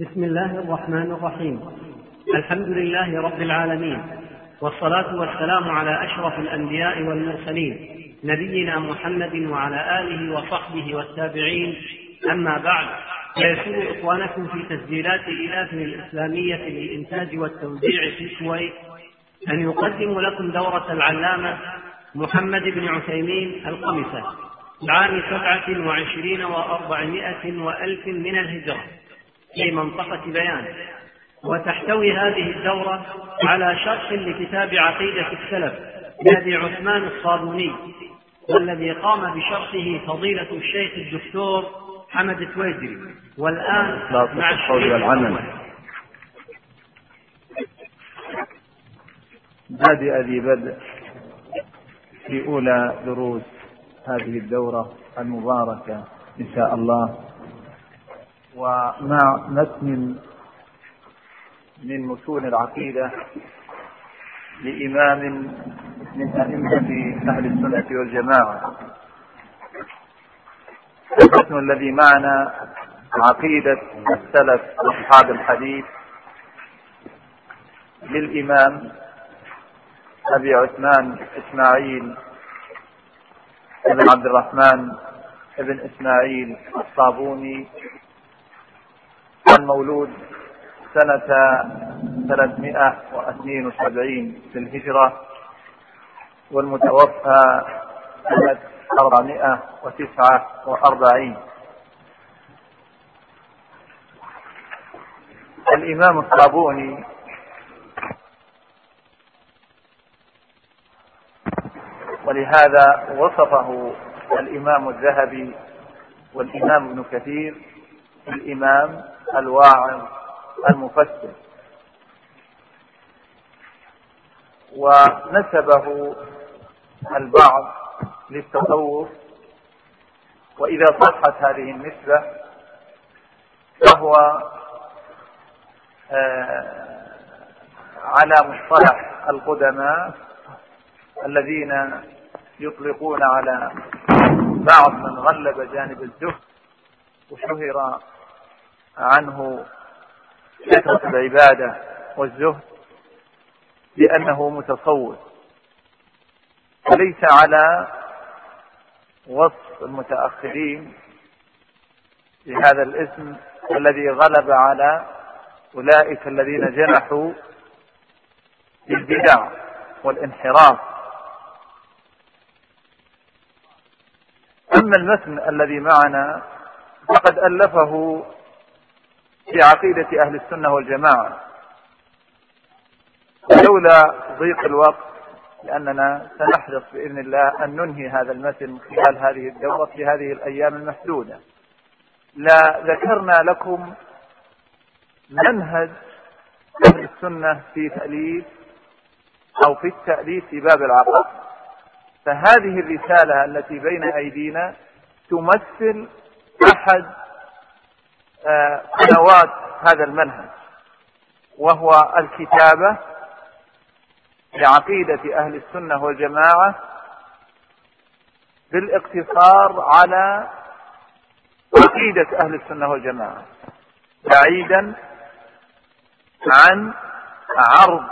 بسم الله الرحمن الرحيم. الحمد لله رب العالمين والصلاة والسلام على أشرف الأنبياء والمرسلين نبينا محمد وعلى آله وصحبه والتابعين. أما بعد فيسر إخوانكم في تسجيلات إلاف الإسلامية للإنتاج والتوزيع في الكويت أن يقدم لكم دورة العلامة محمد بن عثيمين الخمسة عام سبعة وعشرين وأربعمائة وألف من الهجرة. في منطقة بيان. وتحتوي هذه الدورة على شرح لكتاب عقيدة السلف لأبي عثمان الصابوني والذي قام بشرحه فضيلة الشيخ الدكتور حمد التويجري. والآن مع الشيخ والعمل. بادئ ذي بدء في أولى دروس هذه الدورة المباركة إن شاء الله. ومع متن من متون العقيدة لإمام من أئمة أهل السنة والجماعة. المتن الذي معنا عقيدة السلف أصحاب الحديث للإمام أبي عثمان إسماعيل بن عبد الرحمن بن إسماعيل الصابوني المولود سنة ثلاثمائة واثنين وسبعين في الهجرة والمتوفى سنة أربعمائة وتسعة وأربعين. الإمام الصابوني ولهذا وصفه الإمام الذهبي والإمام ابن كثير الإمام الواعظ المفسر. ونسبه البعض للتصوف وإذا صحت هذه النسبة فهو آه، على مصطلح القدماء الذين يطلقون على بعض من غلب جانب الزهد وشهر عنه كثرة العبادة والزهد لأنه متصوف. وليس على وصف المتأخرين بهذا الاسم الذي غلب على أولئك الذين جنحوا للبدع والانحراف. أما المتن الذي معنا فقد ألفه في عقيدة أهل السنة والجماعة. ولولا ضيق الوقت لأننا سنحرص بإذن الله أن ننهي هذا المتن خلال هذه الدورة في هذه الأيام المحدودة. لا ذكرنا لكم منهج أهل السنة في تأليف أو في التأليف في باب العقائد. فهذه الرسالة التي بين أيدينا تمثل أحد آه، قنوات هذا المنهج وهو الكتابة لعقيدة أهل السنة والجماعة بالاقتصار على عقيدة أهل السنة والجماعة بعيدا عن عرض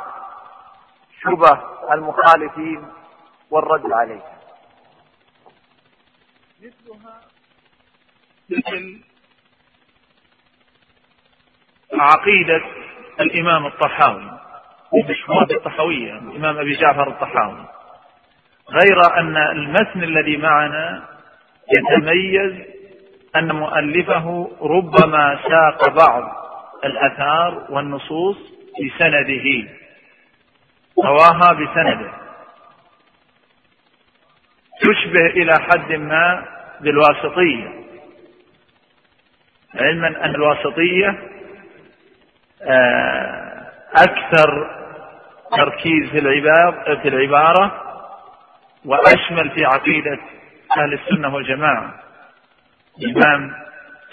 شبه المخالفين والرد عليها مثلها مثل عقيدة الإمام الطحاوي المشهورة الطحاوية الإمام أبي جعفر الطحاوي. غير أن المتن الذي معنا يتميز أن مؤلفه ربما ساق بعض الأثار والنصوص بسنده. رواها بسنده. تشبه إلى حد ما بالواسطية. علما أن الواسطية آه، أكثر تركيز في العبارة في العبارة وأشمل في عقيدة أهل السنة والجماعة. الإمام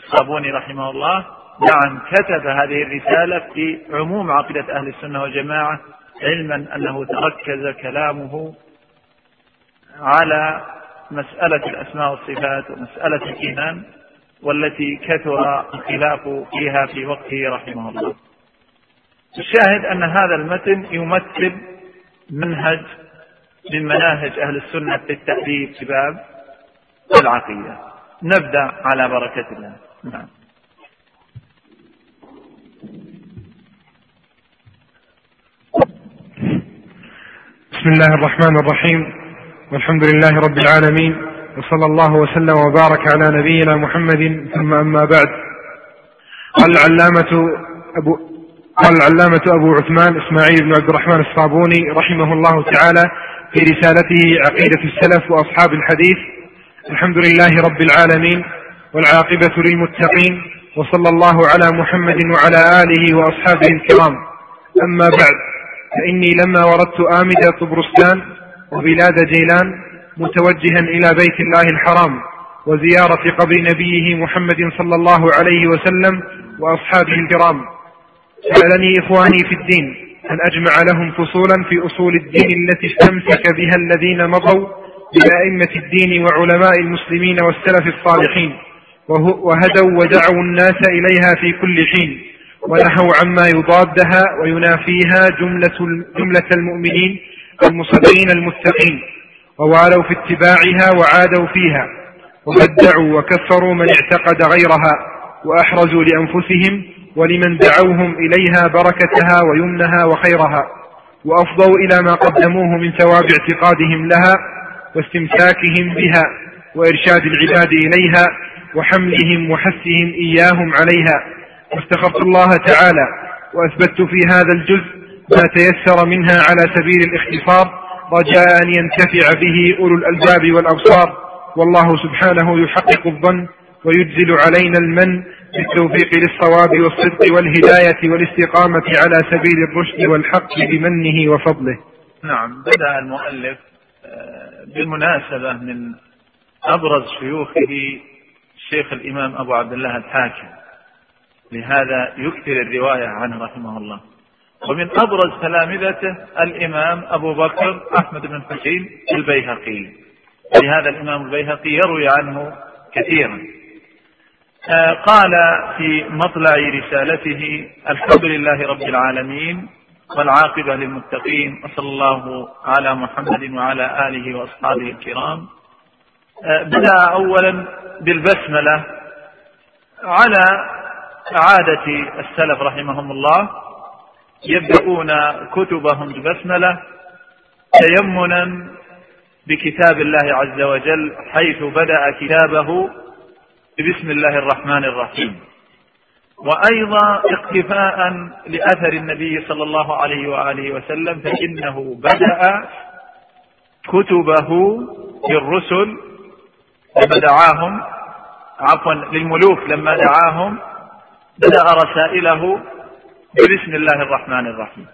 الصابوني رحمه الله نعم كتب هذه الرسالة في عموم عقيدة أهل السنة والجماعة علما أنه تركز كلامه على مسألة الأسماء والصفات ومسألة الإيمان. والتي كثر الخلاف فيها في وقته رحمه الله. الشاهد أن هذا المتن يمثل منهج من مناهج أهل السنة في التأديب في باب العقيدة. نبدأ على بركة الله. نعم. بسم الله الرحمن الرحيم. والحمد لله رب العالمين. وصلى الله وسلم وبارك على نبينا محمد ثم أما بعد. قال العلامة أبو قال العلامة أبو عثمان إسماعيل بن عبد الرحمن الصابوني رحمه الله تعالى في رسالته عقيدة السلف وأصحاب الحديث. الحمد لله رب العالمين والعاقبة للمتقين وصلى الله على محمد وعلى آله وأصحابه الكرام. أما بعد فإني لما وردت آمد طبرستان وبلاد جيلان متوجها إلى بيت الله الحرام وزيارة قبر نبيه محمد صلى الله عليه وسلم وأصحابه الكرام. سألني إخواني في الدين أن أجمع لهم فصولا في أصول الدين التي استمسك بها الذين مضوا بأئمة الدين وعلماء المسلمين والسلف الصالحين وهدوا ودعوا الناس إليها في كل حين ونهوا عما يضادها وينافيها جملة, جملة المؤمنين المصدقين المتقين. ووالوا في اتباعها وعادوا فيها وبدعوا وكفروا من اعتقد غيرها وأحرزوا لأنفسهم ولمن دعوهم إليها بركتها ويمنها وخيرها وأفضوا إلى ما قدموه من ثواب اعتقادهم لها واستمساكهم بها وإرشاد العباد إليها وحملهم وحثهم إياهم عليها. واستغفرت الله تعالى وأثبت في هذا الجزء ما تيسر منها على سبيل الاختصار رجاء أن ينتفع به أولو الألباب والأبصار. والله سبحانه يحقق الظن ويجزل علينا المن بالتوفيق للصواب والصدق والهداية والاستقامة على سبيل الرشد والحق بمنه وفضله. نعم بدأ المؤلف آه، بالمناسبة من أبرز شيوخه الشيخ الإمام أبو عبد الله الحاكم. لهذا يكثر الرواية عنه رحمه الله. ومن أبرز تلامذته الإمام أبو بكر أحمد بن حسين البيهقي. لهذا الإمام البيهقي يروي عنه كثيرا. آه، قال في مطلع رسالته الحمد لله رب العالمين والعاقبة للمتقين وصلى الله على محمد وعلى آله وأصحابه الكرام. آه، بدأ أولا بالبسملة على عادة السلف رحمهم الله. يبدأون كتبهم ببسملة تيمنا بكتاب الله عز وجل حيث بدأ كتابه بسم الله الرحمن الرحيم. وأيضا اقتفاء لأثر النبي صلى الله عليه وآله وسلم فإنه بدأ كتبه للرسل لما دعاهم عفوا للملوك لما دعاهم بدأ رسائله بسم الله الرحمن الرحيم.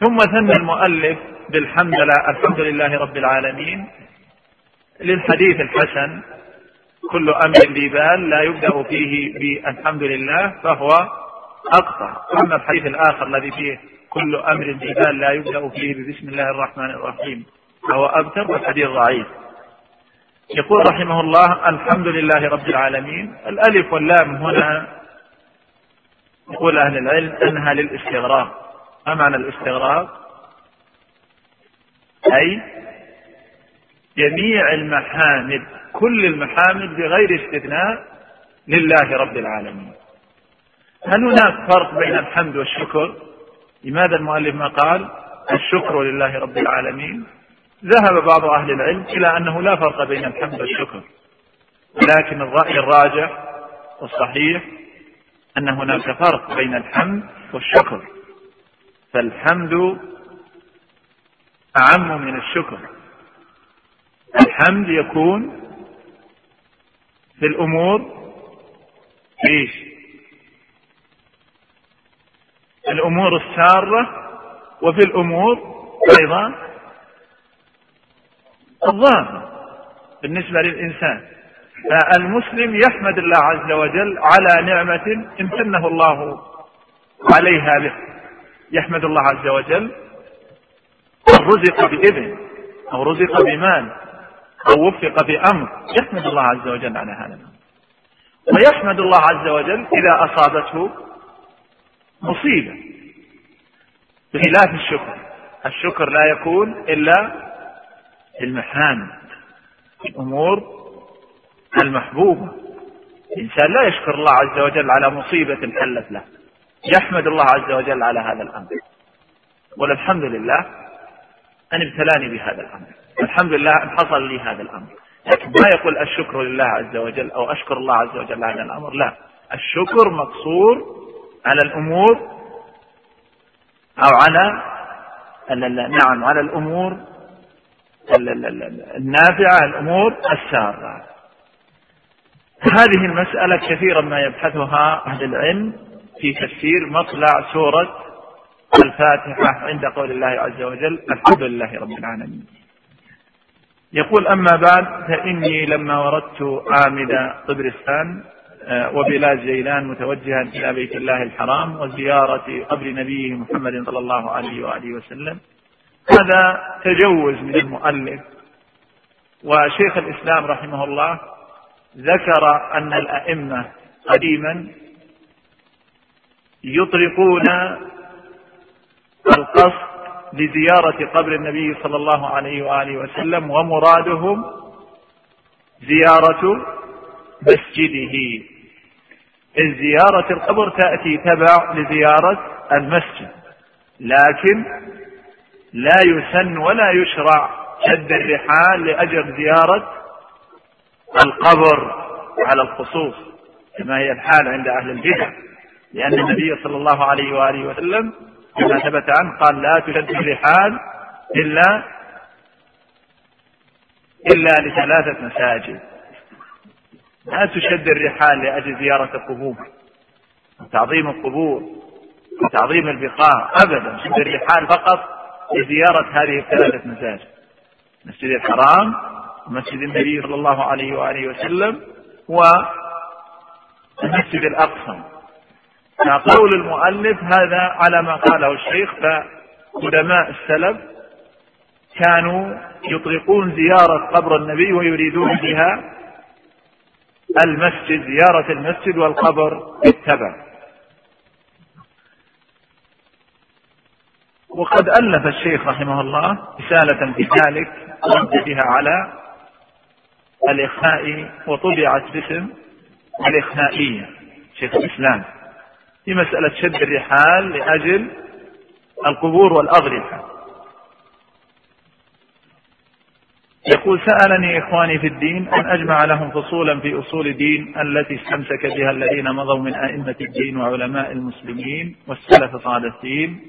ثم ثنى المؤلف بالحمد لله الحمد لله رب العالمين للحديث الحسن. كل أمر ذي بال لا يبدأ فيه بالحمد لله فهو أقطع. أما الحديث الآخر الذي فيه كل أمر ذي بال لا يبدأ فيه ببسم الله الرحمن الرحيم فهو أبتر والحديث ضعيف. يقول رحمه الله الحمد لله رب العالمين. الألف واللام هنا يقول أهل العلم أنها للاستغراق ما معنى الاستغراق أي جميع المحامد كل المحامد بغير استثناء لله رب العالمين. هل هناك فرق بين الحمد والشكر؟ لماذا المؤلف ما قال الشكر لله رب العالمين؟ ذهب بعض أهل العلم إلى أنه لا فرق بين الحمد والشكر ولكن الرأي الراجح والصحيح أن هناك فرق بين الحمد والشكر. فالحمد أعم من الشكر. الحمد يكون في الأمور إيش؟ الأمور السارة وفي الأمور أيضا الظاهرة بالنسبة للإنسان. فالمسلم يحمد الله عز وجل على نعمة امتنه الله عليها به. يحمد الله عز وجل. رزق بإذن أو رزق بمال أو وفق بأمر. يحمد الله عز وجل على هذا ويحمد الله عز وجل إذا أصابته مصيبة. بخلاف الشكر. الشكر لا يكون إلا في المحامد. الأمور المحبوبة. الإنسان لا يشكر الله عز وجل على مصيبة حلت له. يحمد الله عز وجل على هذا الأمر. والحمد لله أن ابتلاني بهذا الأمر. الحمد لله أن حصل لي هذا الأمر. لكن ما يقول الشكر لله عز وجل أو أشكر الله عز وجل على الأمر؟ لا. الشكر مقصور على الأمور أو على نعم على الأمور النافعة الأمور السارة. هذه المسألة كثيرا ما يبحثها أهل العلم في تفسير مطلع سورة الفاتحة عند قول الله عز وجل الحمد لله رب العالمين. يقول أما بعد فإني لما وردت عامد طبرستان آه، وبلاد جيلان متوجها إلى بيت الله الحرام وزيارة قبر نبيه محمد صلى الله عليه وآله وسلم. هذا تجوز من المؤلف وشيخ الإسلام رحمه الله ذكر أن الأئمة قديما يطلقون القصد لزيارة قبر النبي صلى الله عليه وآله وسلم ومرادهم زيارة مسجده. الزيارة القبر تأتي تبع لزيارة المسجد لكن لا يسن ولا يشرع شد الرحال لأجل زيارة القبر على الخصوص كما هي الحال عند أهل البدع لأن النبي صلى الله عليه وآله وسلم كما ثبت عنه قال لا تشد الرحال إلا إلا لثلاثة مساجد. لا تشد الرحال لأجل زيارة القبور وتعظيم القبور وتعظيم البقاع أبدا. شد الرحال فقط لزيارة هذه الثلاثة مساجد. مسجد الحرام ومسجد النبي صلى الله عليه وآله وسلم والمسجد الأقصى. فقول المؤلف هذا على ما قاله الشيخ فقدماء السلف كانوا يطلقون زيارة قبر النبي ويريدون بها المسجد زيارة المسجد والقبر بالتبع. وقد ألف الشيخ رحمه الله رسالة في ذلك رد بها على الإخاء وطبعت باسم الإخائية شيخ الإسلام. في مسألة شد الرحال لأجل القبور والأضرحة يقول سألني إخواني في الدين أن أجمع لهم فصولا في أصول الدين التي استمسك بها الذين مضوا من أئمة الدين وعلماء المسلمين والسلف الصالحين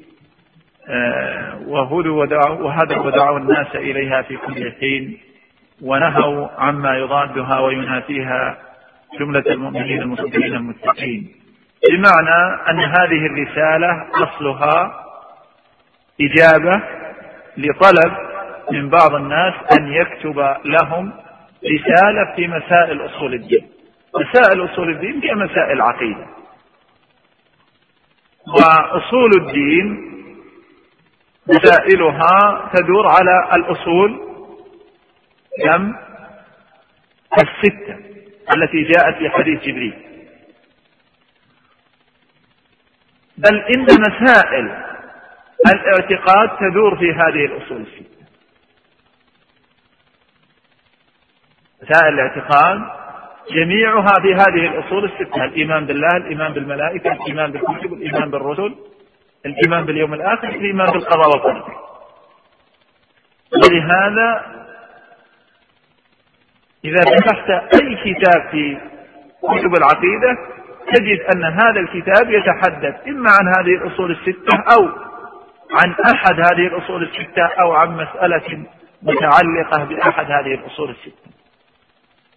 آه، وهدوا ودعوا وهدوا ودعوا الناس إليها في كل حين. ونهوا عما يضادها وينافيها جملة المؤمنين المسلمين المتقين. بمعنى أن هذه الرسالة أصلها إجابة لطلب من بعض الناس أن يكتب لهم رسالة في مسائل أصول الدين. مسائل أصول الدين هي مسائل عقيدة. وأصول الدين مسائلها تدور على الأصول كم الستة التي جاءت في حديث جبريل. بل إن مسائل الاعتقاد تدور في هذه الأصول الستة. مسائل الاعتقاد جميعها في هذه الأصول الستة. الإيمان بالله الإيمان بالملائكة الإيمان بالكتب الإيمان بالرسل الإيمان باليوم الآخر الإيمان بالقضاء والقدر. ولهذا إذا فتحت أي كتاب في كتب العقيدة تجد أن هذا الكتاب يتحدث إما عن هذه الأصول الستة أو عن أحد هذه الأصول الستة أو عن مسألة متعلقة بأحد هذه الأصول الستة.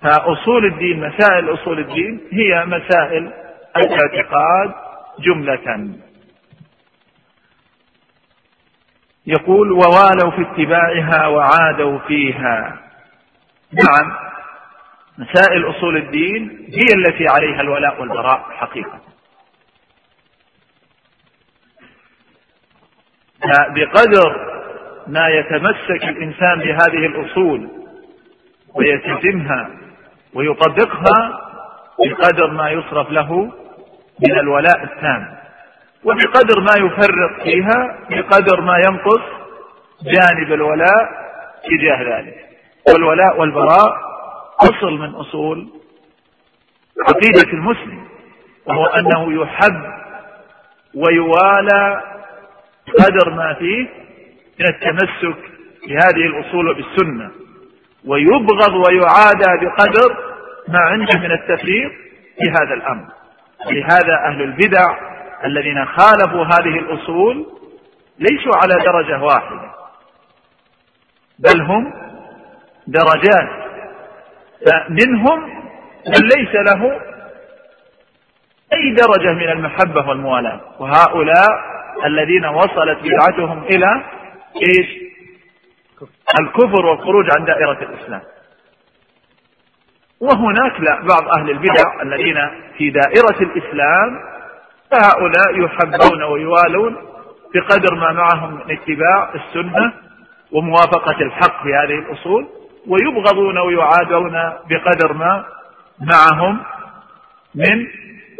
فأصول الدين مسائل أصول الدين هي مسائل الاعتقاد جملة. يقول ووالوا في اتباعها وعادوا فيها. نعم. مسائل أصول الدين هي التي عليها الولاء والبراء حقيقة. بقدر ما يتمسك الإنسان بهذه الأصول ويلتزمها ويطبقها بقدر ما يصرف له من الولاء التام وبقدر ما يفرط فيها بقدر ما ينقص جانب الولاء تجاه ذلك. والولاء والبراء أصل من أصول عقيدة المسلم وهو أنه يحب ويوالى قدر ما فيه من التمسك بهذه الأصول وبالسنة ويبغض ويعادى بقدر ما عنده من التفريط في هذا الأمر. لهذا أهل البدع الذين خالفوا هذه الأصول ليسوا على درجة واحدة بل هم درجات فمنهم من ليس له أي درجة من المحبة والموالاة. وهؤلاء الذين وصلت بدعتهم إلى إيش؟ الكفر والخروج عن دائرة الإسلام. وهناك لا بعض أهل البدع الذين في دائرة الإسلام فهؤلاء يحبون ويوالون بقدر ما معهم من اتباع السنة وموافقة الحق في هذه الأصول. ويبغضون ويعادون بقدر ما معهم من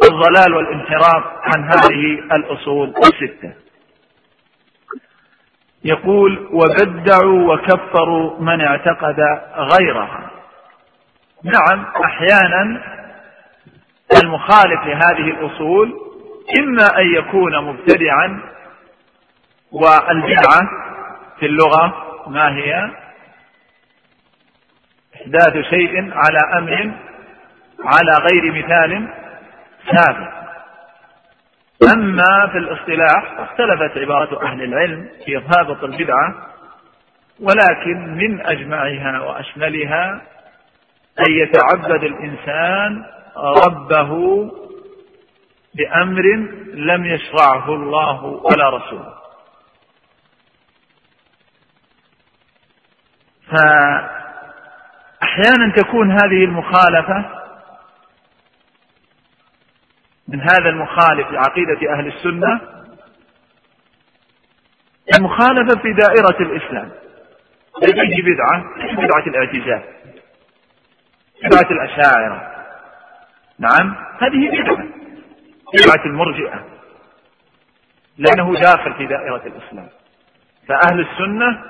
الضلال والانحراف عن هذه الأصول الستة. يقول وبدعوا وكفروا من اعتقد غيرها. نعم أحيانا المخالف لهذه الأصول إما أن يكون مبتدعا والبدعة في اللغة ما هي؟ إحداث شيء على أمر على غير مثال سابق. أما في الاصطلاح اختلفت عبارة أهل العلم في ضابط البدعة ولكن من أجمعها وأشملها أن يتعبد الإنسان ربه بأمر لم يشرعه الله ولا رسوله. فأحيانا تكون هذه المخالفة من هذا المخالف لعقيدة أهل السنة المخالفة في دائرة الإسلام. هذه بدعة بدعة الاعتزال بدعة الأشاعرة. نعم هذه بدعة بدعة المرجئة لأنه داخل في دائرة الإسلام. فأهل السنة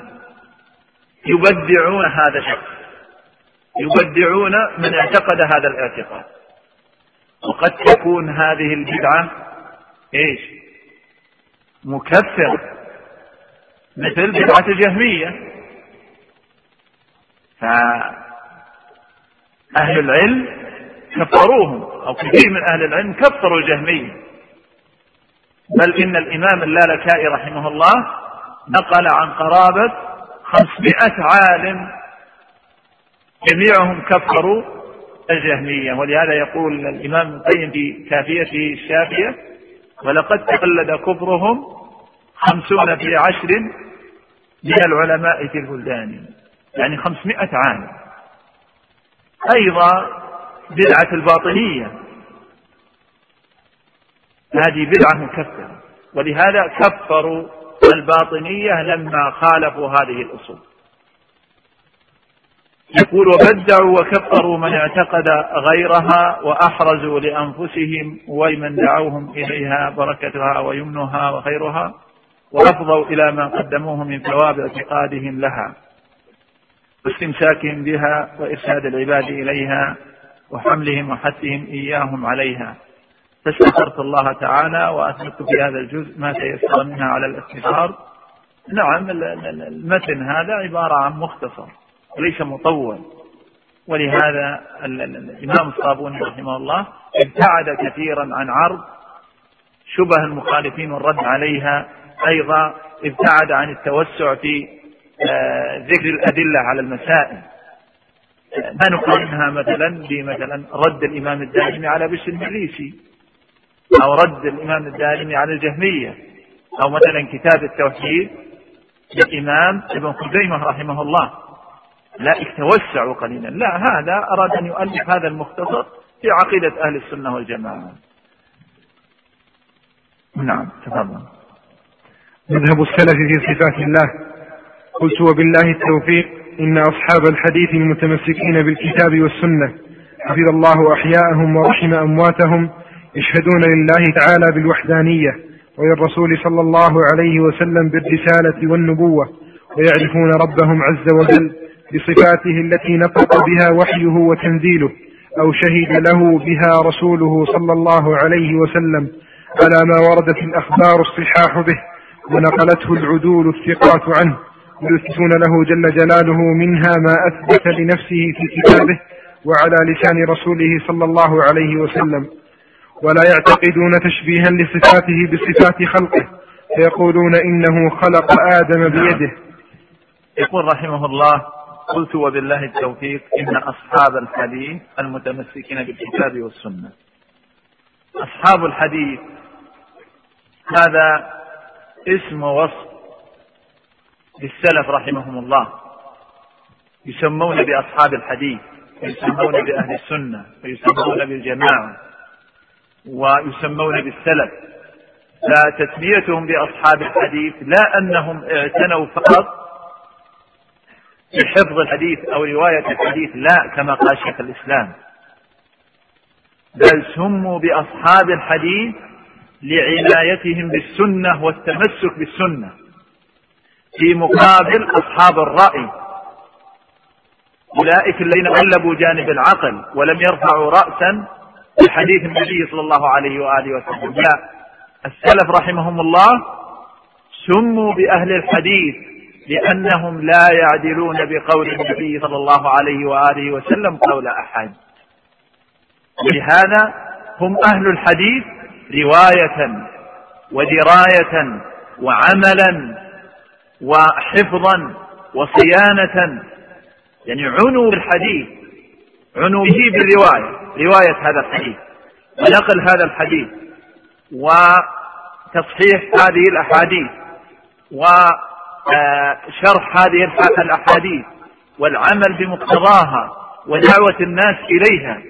يبدعون هذا الشخص. يبدعون من اعتقد هذا الاعتقاد. وقد تكون هذه البدعة إيش؟ مكفر مثل بدعة الجهمية. فأهل العلم كفروهم أو كثير من أهل العلم كفروا الجهمية. بل إن الإمام اللالكائي رحمه الله نقل عن قرابة خمسمائة عالم جميعهم كفروا الجهمية. ولهذا يقول الإمام القيم في كافيته الشافية ولقد تقلد كفرهم خمسون في عشر من العلماء في البلدان. يعني خمسمائة عام. أيضا بدعة الباطنية. هذه بدعة مكفرة. ولهذا كفروا الباطنية لما خالفوا هذه الأصول. يقول وبدعوا وكفروا من اعتقد غيرها وأحرزوا لأنفسهم ولمن دعوهم إليها بركتها ويمنها وخيرها وأفضوا إلى ما قدموه من ثواب اعتقادهم لها واستمساكهم بها وإرشاد العباد إليها وحملهم وحثهم إياهم عليها فاستغفرت الله تعالى وأثبت في هذا الجزء ما تيسر منها على الاختصار. نعم المتن هذا عبارة عن مختصر. وليس مطول ولهذا الإمام الصابوني رحمه الله ابتعد كثيرا عن عرض شبه المخالفين والرد عليها أيضا ابتعد عن التوسع في آه، ذكر الأدلة على المسائل. ما نقارنها مثلا بمثلا رد الإمام الدارمي على بشر المريسي أو رد الإمام الدارمي على الجهمية أو مثلا كتاب التوحيد للإمام ابن خزيمة رحمه الله. لا توسعوا قليلا. لا هذا أراد أن يؤلف هذا المختصر في عقيدة أهل السنة والجماعة. نعم تفضل. مذهب السلف في صفات الله. قلت وبالله التوفيق إن أصحاب الحديث المتمسكين بالكتاب والسنة حفظ الله أحياءهم ورحم أمواتهم يشهدون لله تعالى بالوحدانية وللرسول صلى الله عليه وسلم بالرسالة والنبوة ويعرفون ربهم عز وجل. بصفاته التي نطق بها وحيه وتنزيله أو شهد له بها رسوله صلى الله عليه وسلم على ما وردت الأخبار الصحاح به ونقلته العدول الثقات عنه ويثبتون له جل جلاله منها ما أثبت لنفسه في كتابه وعلى لسان رسوله صلى الله عليه وسلم. ولا يعتقدون تشبيها لصفاته بصفات خلقه فيقولون إنه خلق آدم بيده. يقول رحمه الله قلت وبالله التوفيق إن أصحاب الحديث المتمسكين بالكتاب والسنة. أصحاب الحديث هذا اسم وصف للسلف رحمهم الله. يسمون بأصحاب الحديث ويسمون بأهل السنة ويسمون بالجماعة ويسمون بالسلف. فتسميتهم بأصحاب الحديث لا أنهم اعتنوا فقط بحفظ الحديث أو رواية الحديث لا كما قال شيخ الإسلام. بل سموا بأصحاب الحديث لعنايتهم بالسنة والتمسك بالسنة في مقابل أصحاب الرأي. أولئك الذين غلبوا جانب العقل ولم يرفعوا رأسا بحديث النبي صلى الله عليه وآله وسلم. لا السلف رحمهم الله سموا بأهل الحديث لأنهم لا يعدلون بقول النبي صلى الله عليه وآله وسلم قول أحد. ولهذا هم أهل الحديث رواية ودراية وعملا وحفظا وصيانة. يعني عنوا بالحديث عنوا به بالرواية رواية هذا الحديث ونقل هذا الحديث وتصحيح هذه الأحاديث وشرح هذه الأحاديث والعمل بمقتضاها ودعوة الناس إليها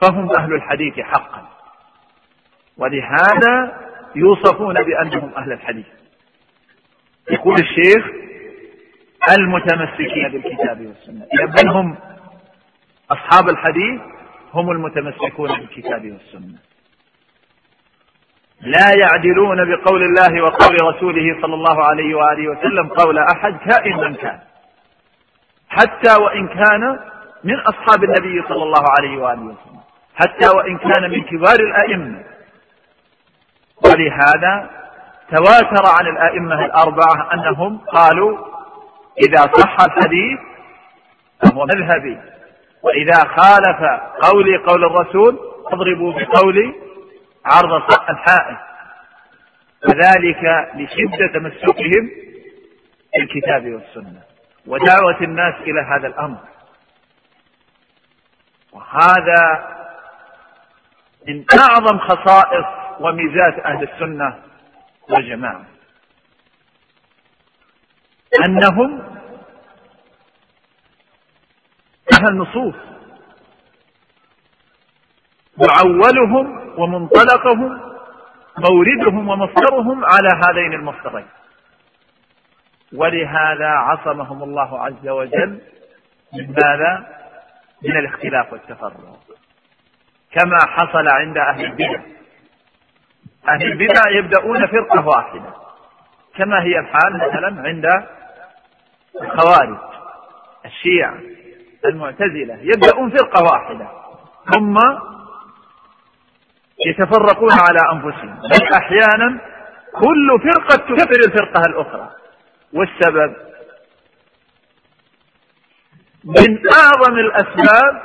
فهم أهل الحديث حقا. ولهذا يوصفون بأنهم أهل الحديث. يقول الشيخ المتمسكين بالكتاب والسنة. إذا هم أصحاب الحديث هم المتمسكون بالكتاب والسنة. لا يعدلون بقول الله وقول رسوله صلى الله عليه وآله وسلم قول أحد كائن من كان. حتى وإن كان من أصحاب النبي صلى الله عليه وآله وسلم. حتى وإن كان من كبار الأئمة. ولهذا تواتر عن الأئمة الأربعة أنهم قالوا إذا صح الحديث فهو مذهبي. وإذا خالف قولي قول الرسول فاضربوا بقولي عرض الحائط وذلك لشدة تمسكهم بالكتاب والسنة ودعوة الناس إلى هذا الأمر. وهذا من أعظم خصائص وميزات أهل السنة والجماعة. أنهم أهل نصوص معولهم ومنطلقهم موردهم ومصدرهم على هذين المصدرين. ولهذا عصمهم الله عز وجل من ماذا؟ من الاختلاف والتفرق. كما حصل عند أهل البدع. أهل البدع يبدأون فرقة واحدة. كما هي الحال مثلا عند الخوارج الشيعة المعتزلة. يبدأون فرقة واحدة. ثم يتفرقون على أنفسهم. بل أحيانا كل فرقة تكفر الفرقة الأخرى. والسبب من أعظم الأسباب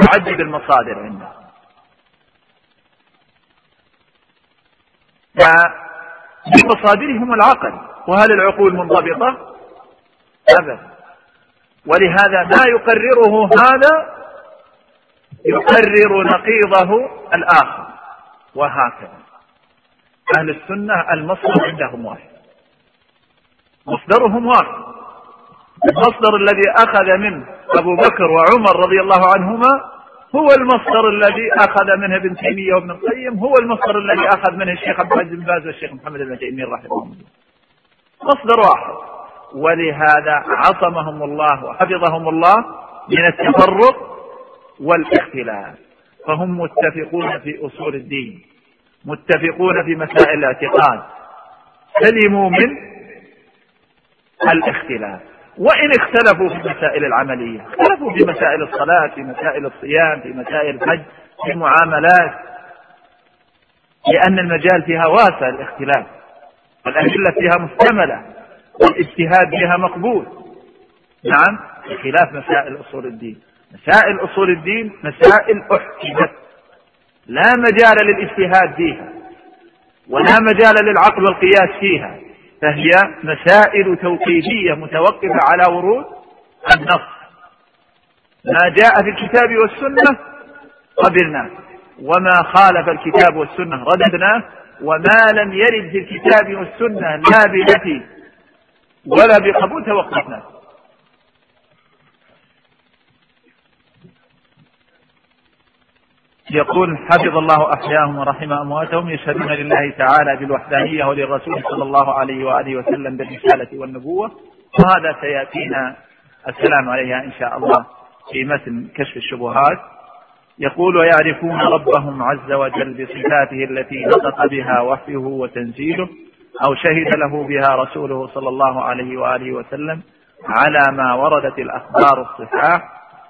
تعدد المصادر عندهم فمن مصادرهم العقل. وهل العقول منضبطة؟ أبدا. ولهذا ما يقرره هذا يقرر نقيضه الآخر. وهكذا. أهل السنة المصدر عندهم واحد. مصدرهم واحد. المصدر الذي أخذ منه أبو بكر وعمر رضي الله عنهما هو المصدر الذي أخذ منه ابن تيمية وابن القيم هو المصدر الذي أخذ منه الشيخ عبد العزيز بن باز والشيخ محمد بن تيمية رحمه الله. مصدر واحد. ولهذا عصمهم الله وحفظهم الله من التفرق والاختلاف. فهم متفقون في أصول الدين متفقون في مسائل الاعتقاد. سلموا من الاختلاف. وإن اختلفوا في المسائل العملية اختلفوا في مسائل الصلاة في مسائل الصيام في مسائل الحج في المعاملات لأن المجال فيها واسع الاختلاف. والأدلة فيها محتملة والإجتهاد فيها مقبول. نعم بخلاف مسائل أصول الدين. مسائل أصول الدين مسائل أحكمت. لا مجال للاجتهاد فيها ولا مجال للعقل والقياس فيها. فهي مسائل توقيفية متوقفة على ورود النص. ما جاء في الكتاب والسنة قبلناه وما خالف الكتاب والسنة رددناه وما لم يرد في الكتاب والسنة لا بنفي ولا بقبول توقفنا. يقول حفظ الله أحياهم ورحم أمواتهم يشهدون لله تعالى بالوحدانية وللرسول صلى الله عليه وآله وسلم بالرسالة والنبوة. وهذا سيأتينا. السلام عليها إن شاء الله في متن كشف الشبهات. يقول ويعرفون ربهم عز وجل بصفاته التي نطق بها وحيه وتنزيله أو شهد له بها رسوله صلى الله عليه وآله وسلم على ما وردت الأخبار الصحاح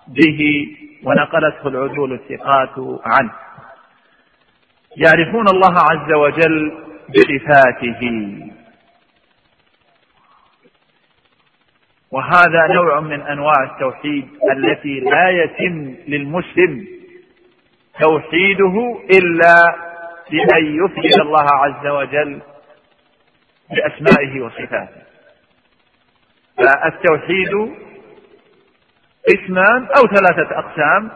به ونقلته العدول الثقات عنه. يعرفون الله عز وجل بصفاته. وهذا نوع من أنواع التوحيد التي لا يتم للمسلم توحيده إلا بأن يفرد الله عز وجل بأسمائه وصفاته. فالتوحيد قسمان أو ثلاثة أقسام.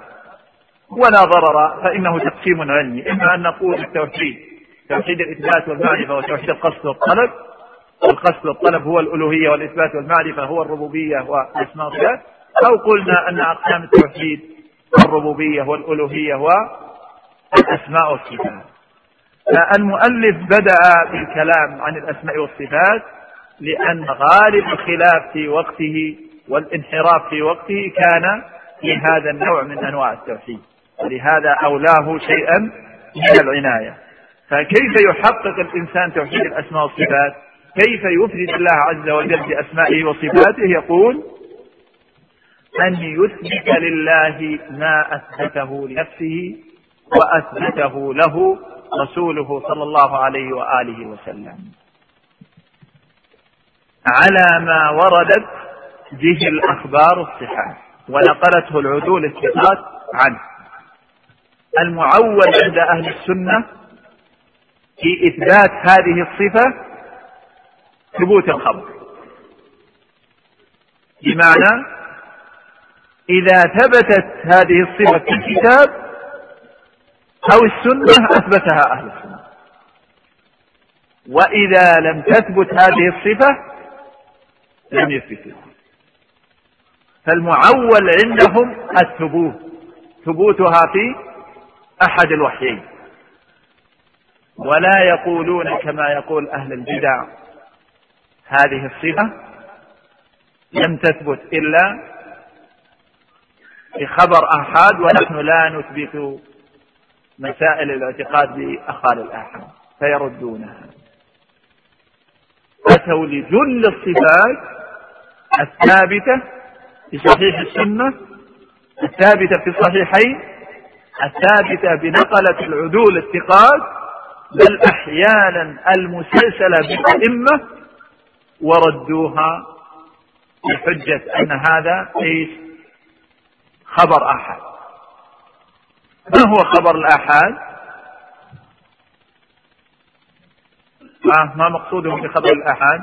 ولا ضرر فإنه تقسيم علمي. إما أن نقول التوحيد توحيد الإثبات والمعرفة وتوحيد القصد والطلب. القصد والطلب هو الألوهية والإثبات والمعرفة هو الربوبية والأسماء والصفات أو قلنا أن أقسام التوحيد الربوبية والألوهية والأسماء والصفات. فالمؤلف بدأ بالكلام عن الأسماء والصفات لأن غالب الخلاف في وقته والانحراف في وقته كان في هذا النوع من أنواع التوحيد. ولهذا أولاه شيئا من العناية. فكيف يحقق الإنسان توحيد الأسماء والصفات؟ كيف يفرد الله عز وجل بأسمائه وصفاته؟ يقول أن يثبت لله ما أثبته لنفسه وأثبته له رسوله صلى الله عليه وآله وسلم. على ما وردت به الأخبار الصحاح ونقلته العدول الثقات عنه. المعول عند أهل السنة في إثبات هذه الصفة ثبوت الخبر. بمعنى إذا ثبتت هذه الصفة في الكتاب أو السنة أثبتها أهل السنة. وإذا لم تثبت هذه الصفة لم يثبتوها فالمعول عندهم الثبوت. ثبوتها في أحد الوحيين. ولا يقولون كما يقول أهل البدع. هذه الصفة لم تثبت إلا في خبر أحد ونحن لا نثبت مسائل الاعتقاد بأخبار الآحاد فيردونها. أتوا لجل الصفات الثابتة في صحيح السنة الثابتة في الصحيحين الثابتة بنقلة العدول الثقات بل أحيانا المسلسلة بالأئمة وردوها بحجة أن هذا إيش؟ خبر آحاد. ما هو خبر الآحاد؟ ما ما مقصودهم بخبر الآحاد؟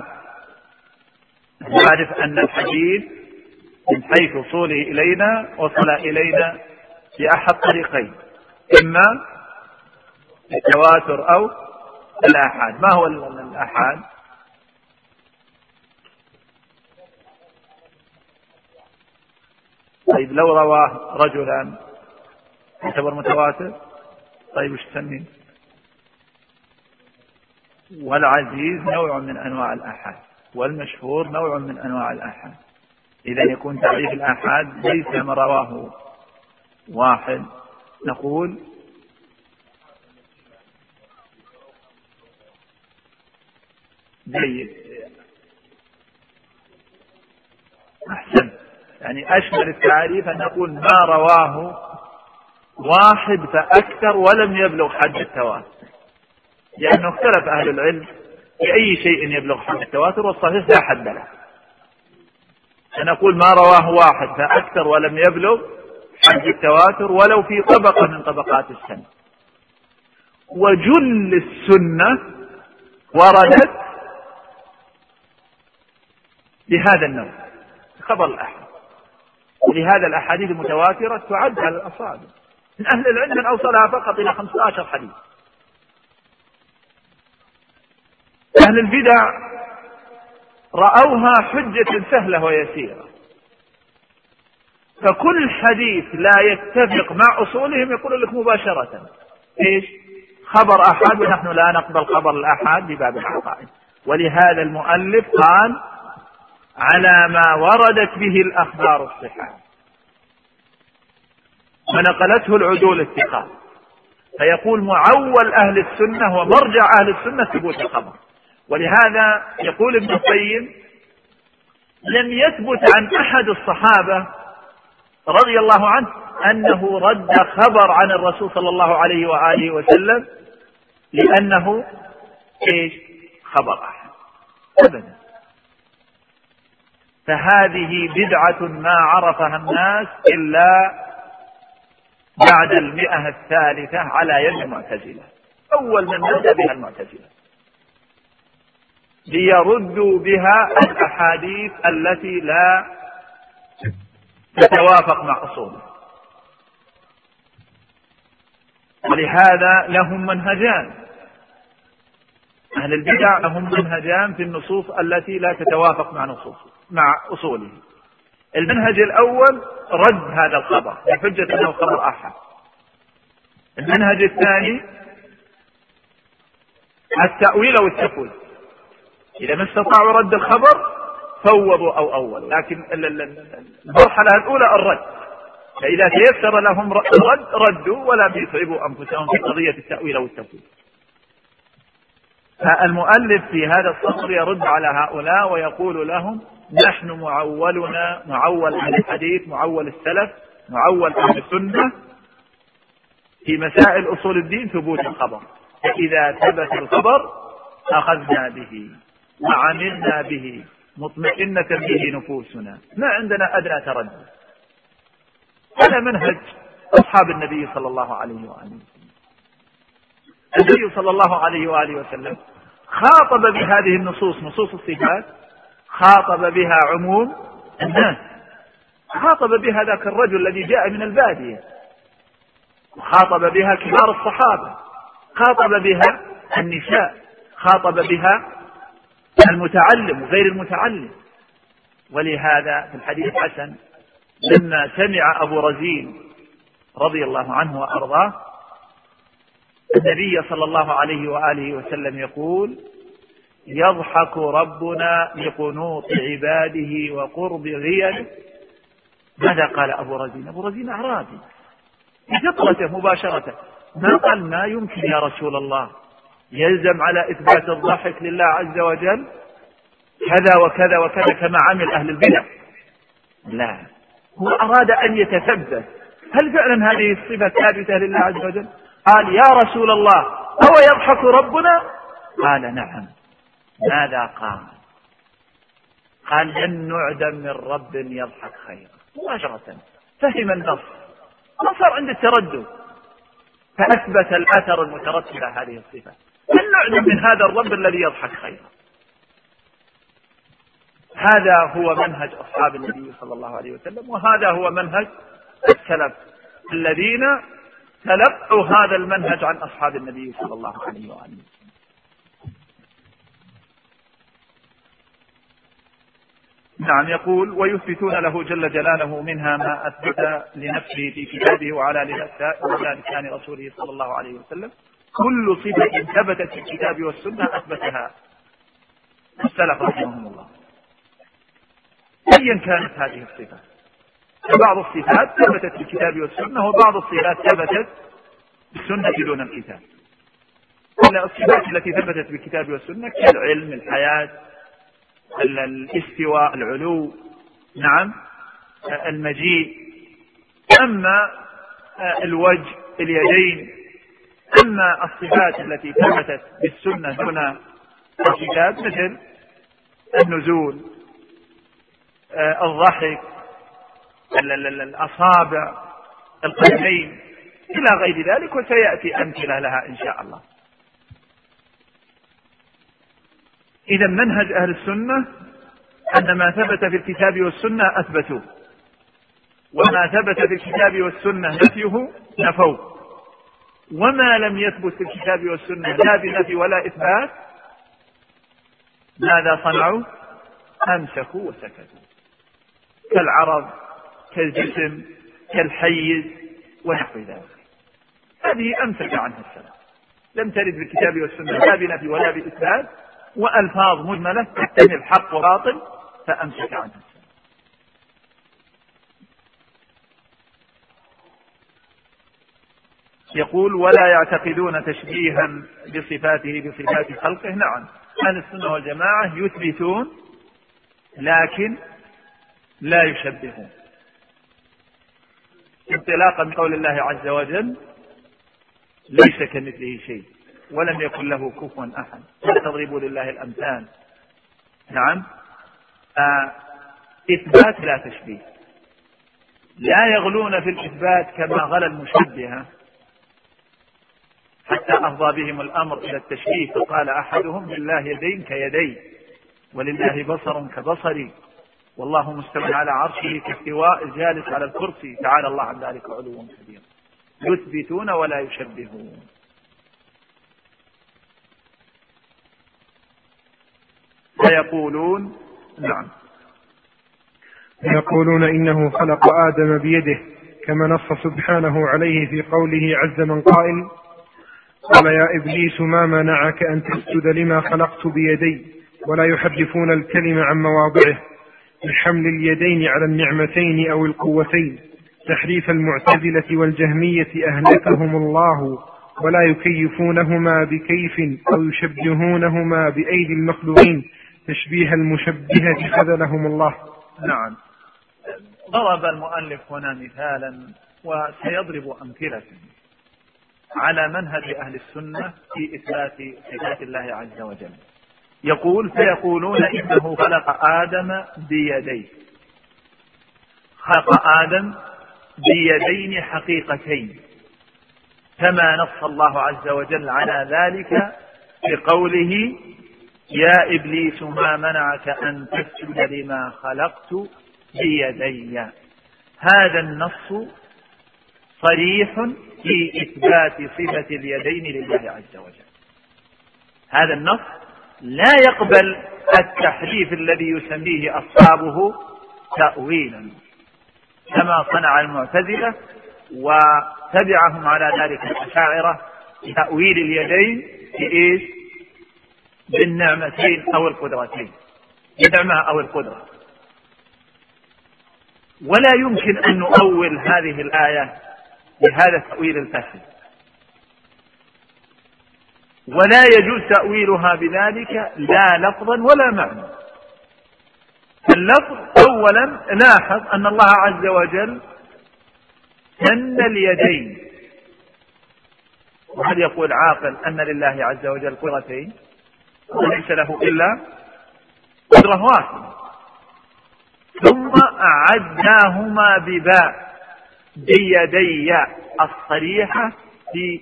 نعرف أن الحديث من حيث وصوله إلينا وصل إلينا بأحد طريقين. إما التواتر أو الآحاد. ما هو الآحاد؟ طيب لو رواه رجلا يعتبر متواتر؟ طيب وش تسميه والعزيز نوع من أنواع الآحاد والمشهور نوع من أنواع الآحاد. إذا يكون تعريف الآحاد ليس ما رواه واحد. نقول جيد. أحسن. يعني أشمل التعريف أن نقول ما رواه واحد فأكثر ولم يبلغ حد التواتر. لأنه اختلف أهل العلم في أي شيء يبلغ حد التواتر والصحيح لا حد له. فنقول ما رواه واحد فأكثر ولم يبلغ حد التواتر ولو في طبقة من طبقات السنة. وجل السنة وردت بهذا النوع خبر الأحد ولهذا الأحاديث المتواترة تعد على الأصابع. من أهل العلم من أوصلها فقط إلى 15 حديث. أهل البدع رأوها حجة سهلة ويسيرة. فكل حديث لا يتفق مع أصولهم يقول لك مباشرة. إيش؟ خبر أحد ونحن لا نقبل خبر الأحد بباب العقائد ولهذا المؤلف قال على ما وردت به الأخبار الصحاح ونقلته العدول الثقات فيقول معول أهل السنة ومرجع أهل السنة ثبوت الخبر. ولهذا يقول ابن القيم لم يثبت عن أحد الصحابة رضي الله عنه أنه رد خبر عن الرسول صلى الله عليه وآله وسلم لأنه إيش؟ خبر أحد. أبدا. فهذه بدعة ما عرفها الناس إلا بعد المئة الثالثة على يد المعتزلة. أول من بدأ بها المعتزلة. ليردوا بها الأحاديث التي لا تتوافق مع أصوله ولهذا لهم منهجان. أهل البدع لهم منهجان في النصوص التي لا تتوافق مع نصوص مع أصوله المنهج الأول رد هذا الخبر بحجة أنه خبر أحد. المنهج الثاني التأويل أو التفويض إذا ما استطاعوا رد الخبر فوضوا أو أولوا. لكن المرحلة الأولى الرد. فإذا تيسر لهم الرد ردوا ولا بيصعبوا أنفسهم في قضية التأويل أو التفويض فالمؤلف في هذا السطر يرد على هؤلاء ويقول لهم نحن معولنا معول أهل الحديث معول السلف معول أهل السنة في مسائل أصول الدين ثبوت الخبر. فإذا ثبت الخبر أخذنا به. وعملنا به مطمئنة به نفوسنا. ما عندنا أدنى تردد. هذا منهج أصحاب النبي صلى الله عليه وآله وسلم. النبي صلى الله عليه وآله وسلم خاطب بهذه النصوص نصوص الصفات خاطب بها عموم الناس. خاطب بها ذاك الرجل الذي جاء من البادية. وخاطب بها كبار الصحابة. خاطب بها النساء. خاطب بها المتعلم وغير المتعلم. ولهذا في الحديث الحسن لما سمع أبو رزين رضي الله عنه وأرضاه النبي صلى الله عليه وآله وسلم يقول يضحك ربنا لقنوط عباده وقرب غيره. ماذا قال أبو رزين؟ أبو رزين أعرابي بفطرته مباشرة ما قال ما يمكن يا رسول الله؟ يلزم على إثبات الضحك لله عز وجل كذا وكذا وكذا كما عمل أهل البدع. لا. هو أراد أن يتثبت. هل فعلا هذه الصفة ثابتة لله عز وجل؟ قال يا رسول الله هو يضحك ربنا؟ قال نعم. ماذا قال؟ قال لن نعدم من رب يضحك خيرا. مباشرة. فهم النص ما صار عند التردد. فأثبت الأثر المترتب على هذه الصفة. لن نعلم من هذا الرب الذي يضحك خيرا؟ هذا هو منهج أصحاب النبي صلى الله عليه وسلم وهذا هو منهج السلف الذين تلقوا هذا المنهج عن أصحاب النبي صلى الله عليه وآله. وسلم نعم يقول ويثبتون له جل جلاله منها ما أثبت لنفسه في كتابه وعلى لسان رسوله صلى الله عليه وسلم. كل صفة ثبتت في الكتاب والسنة أثبتها. السلف رحمهم الله. أيا كانت هذه الصفة بعض الصفات ثبتت في الكتاب والسنة وبعض الصفات ثبتت بالسنة دون الكتاب. الصفات التي ثبتت في الكتاب والسنة كالعلم الحياة الاستواء العلو. نعم. المجيء. أما الوجه اليدين. الصفات التي ثبتت بالسنة دون الكتاب مثل النزول الضحك الأصابع القدمين إلى غير ذلك وسيأتي أمثلة لها إن شاء الله. إذا منهج أهل السنة أن ما ثبت في الكتاب والسنة أثبتوه وما ثبت في الكتاب والسنة نفيه نفوه. وما لم يثبت في الكتاب والسنة لا بنفي ولا إثبات ماذا صنعوا؟ أمسكوا وسكتوا. كالعرض كالجسم كالحيز ونحو ذلك. هذه أمسك عنها السلام. لم ترد في الكتاب والسنة لا بنفي ولا بإثبات وألفاظ مجملة تحتمل حق وباطل فأمسك عنها السلام يقول ولا يعتقدون تشبيها بصفاته بصفات خلقه. نعم أهل السنة والجماعة يثبتون لكن لا يشبهون. انطلاقا من قول الله عز وجل ليس كمثله شيء ولم يكن له كفوا أحد. لا تضربوا لله الأمثال؟ نعم. آه إثبات لا تشبيه. لا يغلون في الإثبات كما غلا المشبهه حتى أفضى بهم الأمر إلى التشبيه فقال أحدهم لله يدين كيدي ولله بصر كبصري والله مستوى على عرشه كاستواء الجالس على الكرسي تعالى الله عن ذلك علوا كبيرا يثبتون ولا يشبهون. فيقولون نعم. يقولون إنه خلق آدم بيده كما نص سبحانه عليه في قوله عز من قائل قال يا إبليس ما منعك أن تسجد لما خلقت بيدي ولا يحرفون الكلم عن مواضعه بحمل اليدين على النعمتين أو القوتين تحريف المعتزلة والجهمية أهلكهم الله ولا يكيفونهما بكيف أو يشبهونهما بأيدي المخلوقين تشبيه المشبهة خذلهم الله. نعم. ضرب المؤلف هنا مثالا وسيضرب أمثلة. على منهج أهل السنة في إثبات صفات الله عز وجل. يقول فيقولون إنه خلق آدم بيديه. خلق آدم بيدين حقيقتين. كما نص الله عز وجل على ذلك بقوله يا إبليس ما منعك أن تسجد لما خلقت بيدي. هذا النص صريح في إثبات صفة اليدين لله عز وجل. هذا النص لا يقبل التحريف الذي يسميه أصحابه تأويلا كما صنع المعتزلة وتبعهم على ذلك الأشاعرة تأويل اليدين في إيش؟ بالنعمتين أو القدرتين. بالنعمة أو القدرة. ولا يمكن أن نؤول هذه الآية بهذا التأويل الفاسد. ولا يجوز تأويلها بذلك لا لفظا ولا معنى. اللفظ أولا لاحظ أن الله عز وجل سن اليدين. وهل يقول عاقل أن لله عز وجل قدرتين وليس له إلا قدرة واحدة. ثم أعداهما بباء. بيدي الصريحة في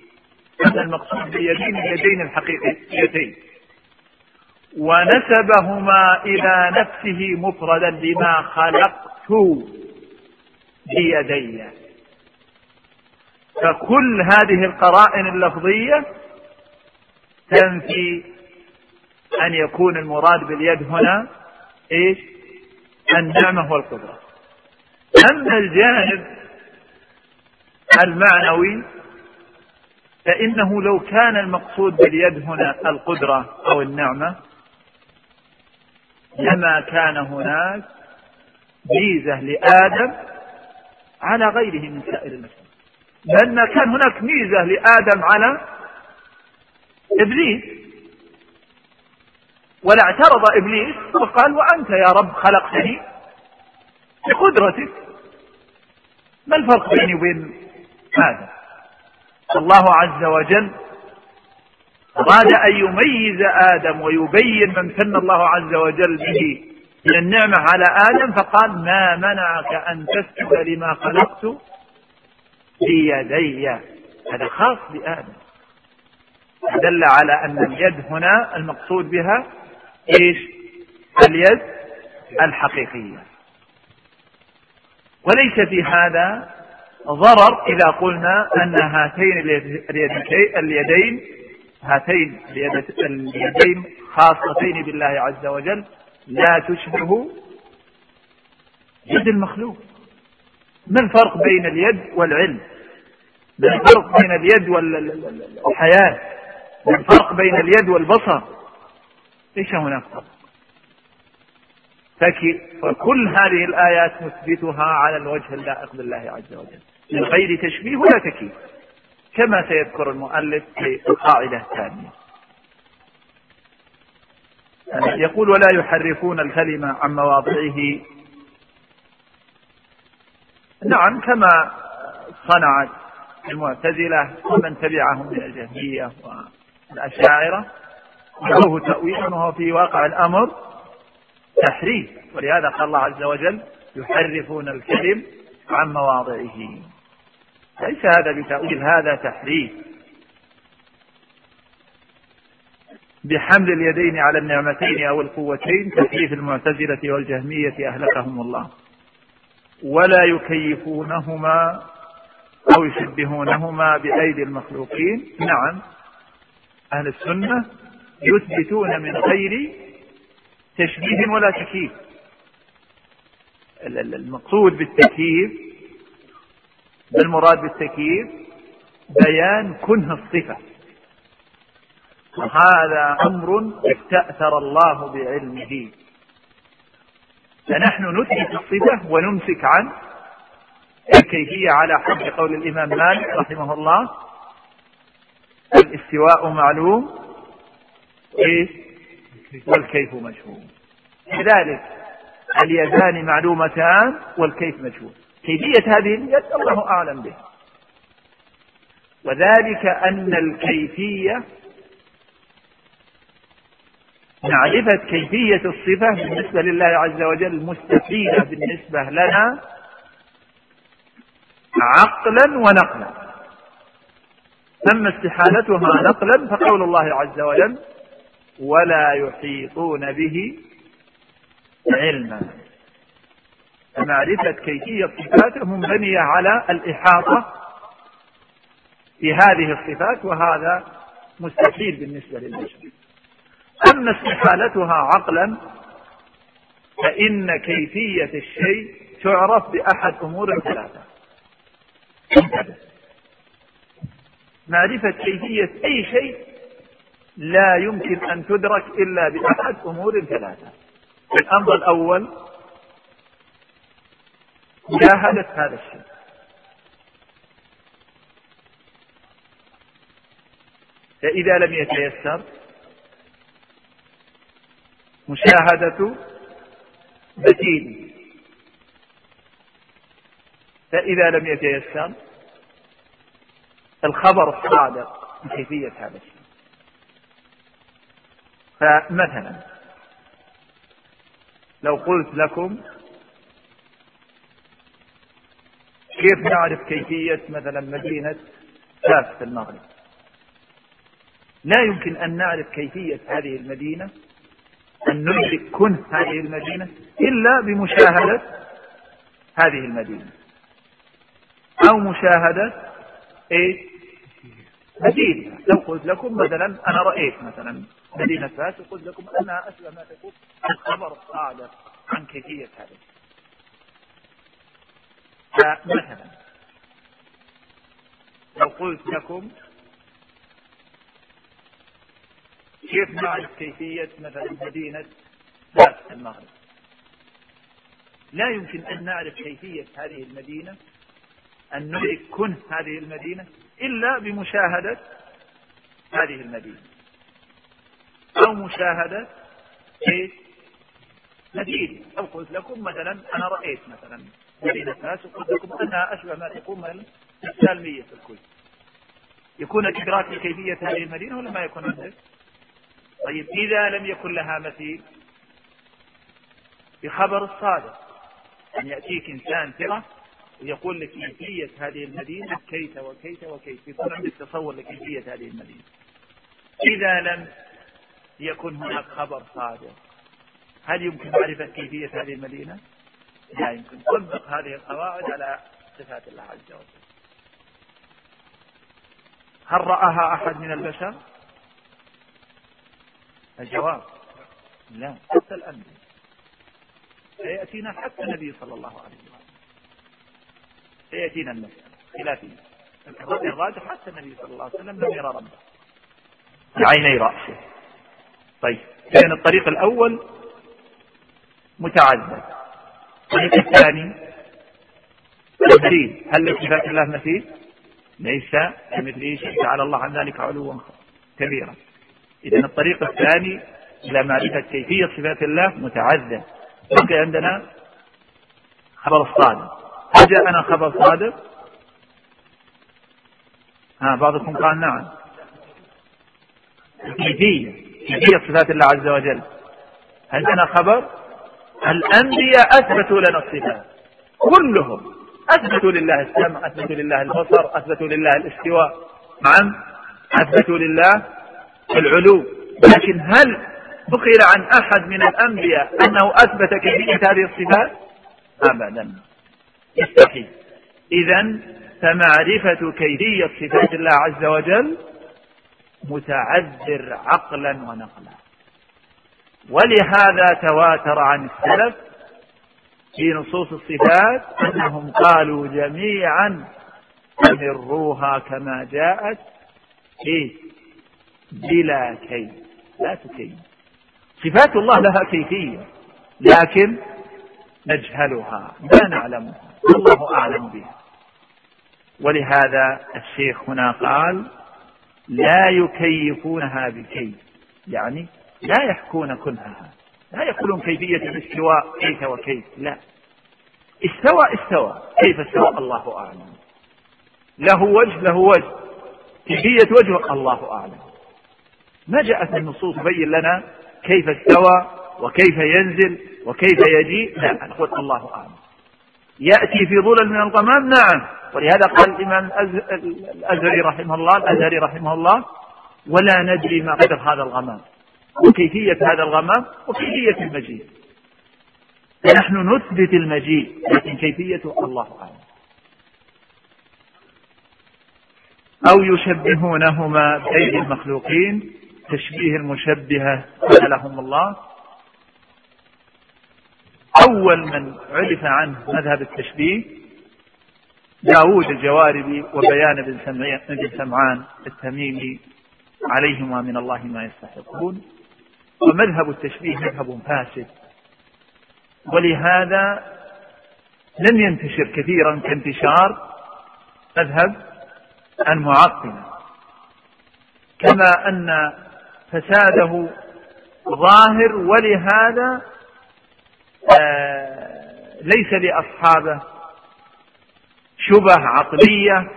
هذا المقصود بيدين اليدين الحقيقيتين ونسبهما إلى نفسه مفردا بما خلقت بيدي. فكل هذه القرائن اللفظية تنفي أن يكون المراد باليد هنا إيش؟ النعمة والقدرة. أما الجانب المعنوي فإنه لو كان المقصود باليد هنا القدرة أو النعمة لما كان هناك ميزة لآدم على غيره من سائر المسلمين. لأن كان هناك ميزة لآدم على إبليس. ولا اعترض إبليس وقال وأنت يا رب خلقتني بقدرتك. ما الفرق بيني وبين آدم الله عز وجل أراد أن يميز آدم ويبين من من الله عز وجل به من النعمة على آدم فقال ما منعك أن تسجد لما خلقت بيدي هذا خاص بآدم. دل على أن اليد هنا المقصود بها إيش؟ اليد الحقيقية. وليس في هذا ضرر إذا قلنا أن هاتين اليدين هاتين اليدين خاصتين بالله عز وجل لا تشبه يد المخلوق. ما الفرق بين اليد والعلم؟ ما الفرق بين اليد والحياة؟ ما الفرق بين اليد والبصر؟ ليس هناك؟ فرق فكل هذه الآيات نثبتها على الوجه اللائق بالله عز وجل. من غير تشبيه ولا تكييف كما سيذكر المؤلف في القاعدة الثانية. يقول ولا يحرفون الكلمة عن مواضعه. نعم كما صنعت المعتزلة ومن تبعهم من الجهمية والأشاعرة له تأويل وهو في واقع الأمر تحريف. ولهذا قال الله عز وجل يحرفون الكلم عن مواضعه. ليس هذا بتأويل هذا تحريف بحمل اليدين على النعمتين أو القوتين تكليف المعتزلة والجهمية أهلكهم الله. ولا يكيفونهما أو يشبهونهما بأيدي المخلوقين. نعم أهل السنة يثبتون من غير تشبيه ولا تكييف. المقصود بالتكييف ما المراد بالتكييف بيان كنه الصفة. وهذا أمر استأثر الله بعلمه. فنحن نثبت الصفة ونمسك عن الكيفية على حد قول الإمام مالك رحمه الله الاستواء معلوم إيه؟ والكيف مجهول. لذلك اليدان معلومتان والكيف مجهول. كيفية هذه اليد الله أعلم به وذلك أن الكيفية معرفة كيفية الصفة بالنسبة لله عز وجل مستفيدة بالنسبة لنا عقلا ونقلا. أما استحالتها نقلا فقول الله عز وجل ولا يحيطون به علما. فمعرفة كيفية صفاته منبنية على الإحاطة في هذه الصفات وهذا مستحيل بالنسبة للبشر. أما استحالتها عقلا فإن كيفية الشيء تعرف بأحد أمور ثلاثة معرفة كيفية أي شيء لا يمكن أن تدرك إلا بأحد أمور ثلاثة الأمر الأول مشاهدة هذا الشيء. فإذا لم يتيسر مشاهدة بديل. فإذا لم يتيسر الخبر الصادق بكيفية هذا الشيء. فمثلا لو قلت لكم كيف نعرف كيفية مثلا مدينة فاس في المغرب؟ لا يمكن أن نعرف كيفية هذه المدينة أن ندرك كنه هذه المدينة إلا بمشاهدة هذه المدينة أو مشاهدة إيه؟ مدينة. لو قلت لكم مثلا أنا رأيت مثلا مدينة فاس وقلت لكم أنها تكون الخبر الصادق عن كيفية هذا فمثلا لو قلت لكم كيف نعرف كيفية مثلا مدينة فاس المغرب. لا يمكن أن نعرف كيفية هذه المدينة أن ندرك كنه هذه المدينة إلا بمشاهدة هذه المدينة. أو مشاهدة إيه؟ مدينة. أو قلت لكم مثلا أنا رأيت مثلا مدينة ناس وقلت لكم أنها أشبه ما تكون من السالمية في الكل يكون الإدراك لكيفية هذه المدينة ولا ما يكون عندك؟ طيب إذا لم يكن لها مثيل بخبر الصادق أن يأتيك إنسان ثقة ويقول لك كيفية هذه المدينة كيف وكيف وكيف يكون عندك تصور لكيفية هذه المدينة إذا لم يكن هناك خبر صادق هل يمكن معرفة كيفية هذه المدينة؟ لا يمكن طبق هذه القواعد على صفات الله عز وجل. هل رآها أحد من البشر؟ الجواب لا حتى الأنبياء سيأتينا حتى النبي صلى الله عليه وسلم. سيأتينا المسألة خلافية الرأي الراجح حتى النبي صلى الله عليه وسلم لم يرى ربه. بعيني رأسه. طيب كان الطريق الأول متعذب الطريق الثاني. مثيل هل لصفات الله مثيل؟ ليس. كمثله شيء تعالى الله عن ذلك علوا كبيرا. إذا الطريق الثاني إلى معرفة كيفية صفات الله متعذب بقي عندنا خبر الصادق هل جاءنا خبر صادق؟ ها بعضكم قال نعم. كيفية. كيفية صفات الله عز وجل. هل جاءنا خبر؟ الأنبياء أثبتوا لنا الصفات. كلهم أثبتوا لله السمع أثبتوا لله البصر أثبتوا لله الاستواء. نعم أثبتوا لله العلو. لكن هل نقل عن أحد من الأنبياء أنه أثبت كيفية هذه الصفات؟ أبدا. يستحيل. إذا فمعرفة كيفية صفات الله عز وجل متعذر عقلا ونقلا. ولهذا تواتر عن السلف في نصوص الصفات أنهم قالوا جميعا أمروها كما جاءت إيه بلا كيف لا تكيف صفات الله لها كيفية لكن نجهلها لا نعلمها والله أعلم بها. ولهذا الشيخ هنا قال لا يكيفونها بكيف يعني لا يحكون كنهها لا يقولون كيفية الاستواء كيف وكيف. لا. استوى استوى. كيف استوى؟ الله أعلم. له وجه له وجه. كيفية وجهه؟ الله أعلم. ما جاءت النصوص تبين لنا كيف استوى وكيف ينزل وكيف يجيء؟ لا نقول الله أعلم. يأتي في ظلل من الغمام نعم. ولهذا قال الإمام الأزهري رحمه الله الأزهري رحمه الله ولا ندري ما قدر هذا الغمام. وكيفية هذا الغمام وكيفية المجيء. فنحن نثبت المجيء لكن كيفيته الله أعلم. أو يشبهونهما بأيدي المخلوقين تشبيه المشبهة لهم الله. أول من عرف عنه مذهب التشبيه داود الجواربي وبيان بن سمعان التميمي عليهما من الله ما يستحقون. ومذهب التشبيه مذهب فاسد. ولهذا لم ينتشر كثيرا كانتشار مذهب المعطلة كما أن فساده ظاهر ولهذا آه، ليس لأصحابه شبه عقلية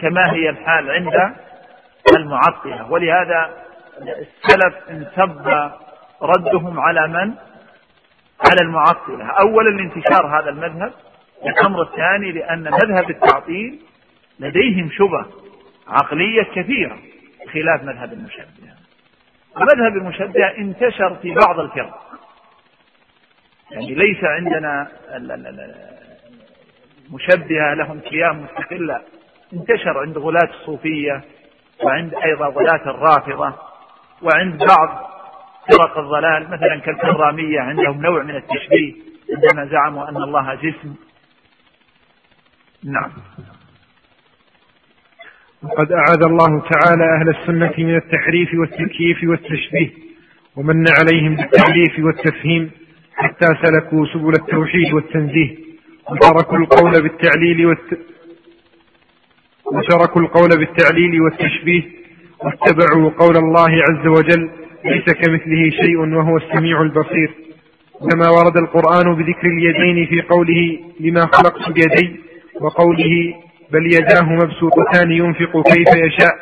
كما هي الحال عند المعطلة ولهذا السلف انسب ردهم على من؟ على المعطلة. أولا لانتشار هذا المذهب الأمر الثاني لأن مذهب التعطيل لديهم شبه عقلية كثيرة خلاف مذهب المشبهة مذهب المشبهة انتشر في بعض الفرق. يعني ليس عندنا مشبهة لهم قيام مستقلة. انتشر عند غلاة الصوفية وعند أيضا غلاة الرافضة. وعند بعض فرق الضلال مثلا كالكرامية عندهم نوع من التشبيه عندما زعموا أن الله جسم. نعم. وقد أعاذ الله تعالى أهل السنة من التحريف والتكييف والتشبيه ومن عليهم بالتعريف والتفهيم حتى سلكوا سبل التوحيد والتنزيه وتركوا القول بالتعليل وتركوا القول بالتعليل والتشبيه واتبعوا قول الله عز وجل ليس كمثله شيء وهو السميع البصير. كما ورد القرآن بذكر اليدين في قوله لما خلقت بيدي وقوله بل يداه مبسوطتان ينفق كيف يشاء.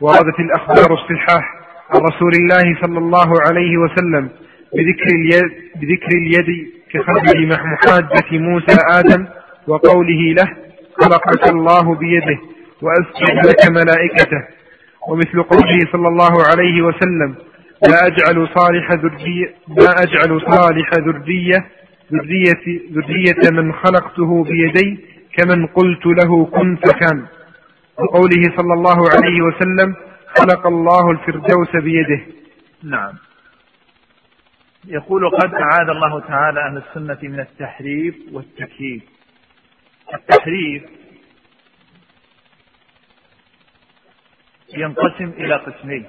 وردت الأخبار الصحاح عن رسول الله صلى الله عليه وسلم بذكر اليد, بذكر اليد كخبر محاجة موسى آدم وقوله له خلقك الله بيده وأسجد لك ملائكته. ومثل قوله صلى الله عليه وسلم لا أجعل صالح ذرية لا أجعل صالح ذرية ذرية ذرية من خلقته بيدي كمن قلت له كن فكان. وقوله صلى الله عليه وسلم خلق الله الفردوس بيده. نعم. يقول قد أعاد الله تعالى أهل السنة من التحريف والتكييف. التحريف ينقسم إلى قسمين.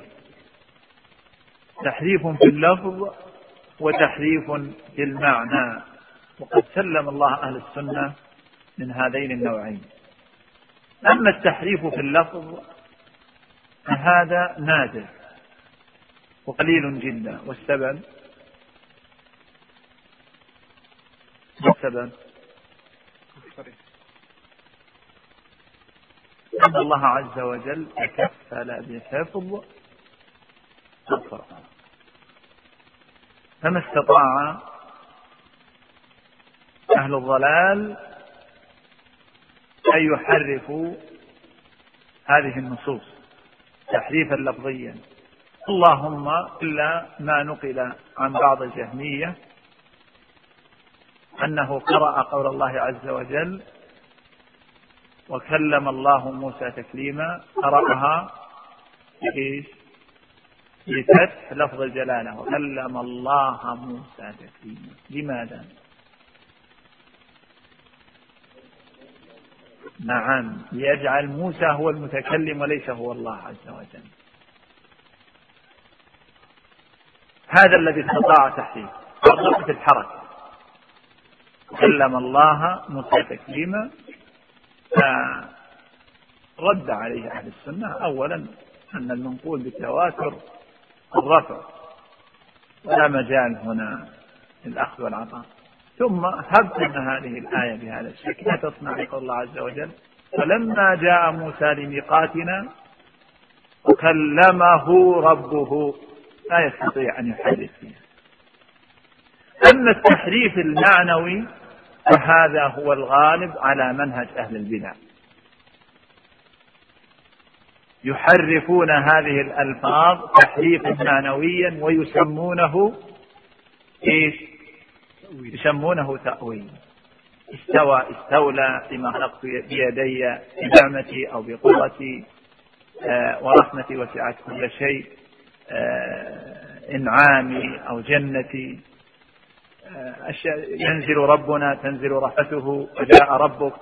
تحريف في اللفظ وتحريف في المعنى. وقد سلم الله أهل السنة من هذين النوعين. أما التحريف في اللفظ فهذا نادر وقليل جدا. والسبب؟ والسبب؟ أن الله عز وجل تكفل بحفظ القرآن فما استطاع أهل الضلال أن يحرفوا هذه النصوص تحريفا لفظيا. اللهم إلا ما نقل عن بعض الجهمية أنه قرأ قول الله عز وجل وكلم الله موسى تكليما قرأها بإيش؟ بفتح لفظ الجلالة وكلم الله موسى تكليما لماذا؟ نعم ليجعل موسى هو المتكلم وليس هو الله عز وجل هذا الذي استطاع تحريف في الحركة كلم الله موسى تكليما فرد عليه أهل السنة أولا أن المنقول بالتواتر الرفع. ولا مجال هنا للأخذ والعطاء. ثم هب أن هذه الآية بهذا الشكل لا تصنع لقول الله عز وجل. فلما جاء موسى لميقاتنا وكلمه ربه لا يستطيع أن يحدث فيها. أما التحريف المعنوي فهذا هو الغالب على منهج أهل البدع. يحرفون هذه الألفاظ تحريفا معنويا ويسمونه إيش؟ يسمونه تأويل. استوى استولى بما خلقت بيدي بنعمتي أو بقوتي آه ورحمتي وسعت كل شيء آه إنعامي أو جنتي. آه ينزل ربنا تنزل رحمته وجاء ربك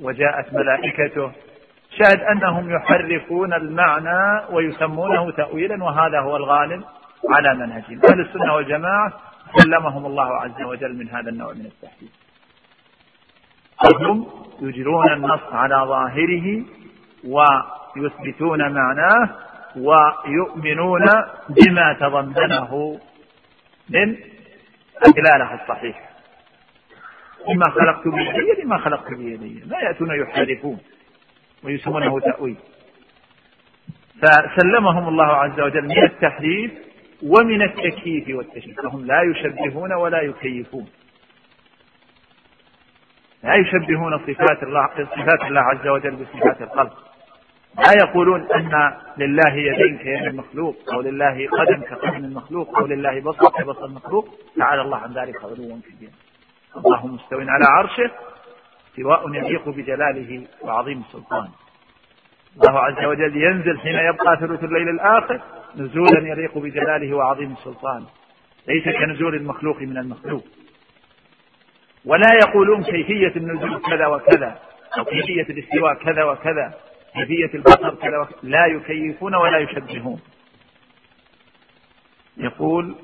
وجاءت ملائكته. شاهد أنهم يحرفون المعنى ويسمونه تأويلا وهذا هو الغالب على منهجهم. أهل السنة والجماعة سلمهم الله عز وجل من هذا النوع من التحريف هم يجرون النص على ظاهره ويثبتون معناه ويؤمنون بما تضمنه من الدلالة الصحيحة لما خلقت بيدي لما خلقت بيدي. لا يأتون يحرفون ويسمونه تأويل. فسلمهم الله عز وجل من التحريف ومن التكييف والتشبيه فهم لا يشبهون ولا يكيفون. لا يشبهون صفات الله صفات الله عز وجل بصفات الخلق لا يقولون أن لله يدين كيد المخلوق أو لله قدم كقدم المخلوق أو لله بصر كبصر المخلوق تعالى الله عن ذلك علوا كبيرا الله مستو على عرشه استواء يليق بجلاله وعظيم سلطانه. الله عز وجل ينزل حين يبقى ثلث الليل الآخر نزولا يليق بجلاله وعظيم سلطانه. ليس كنزول المخلوق من المخلوق. ولا يقولون كيفية النزول كذا وكذا أو كيفية الاستواء كذا وكذا. كيفية البصر كذا لا يكيفون ولا يشبهون. يقول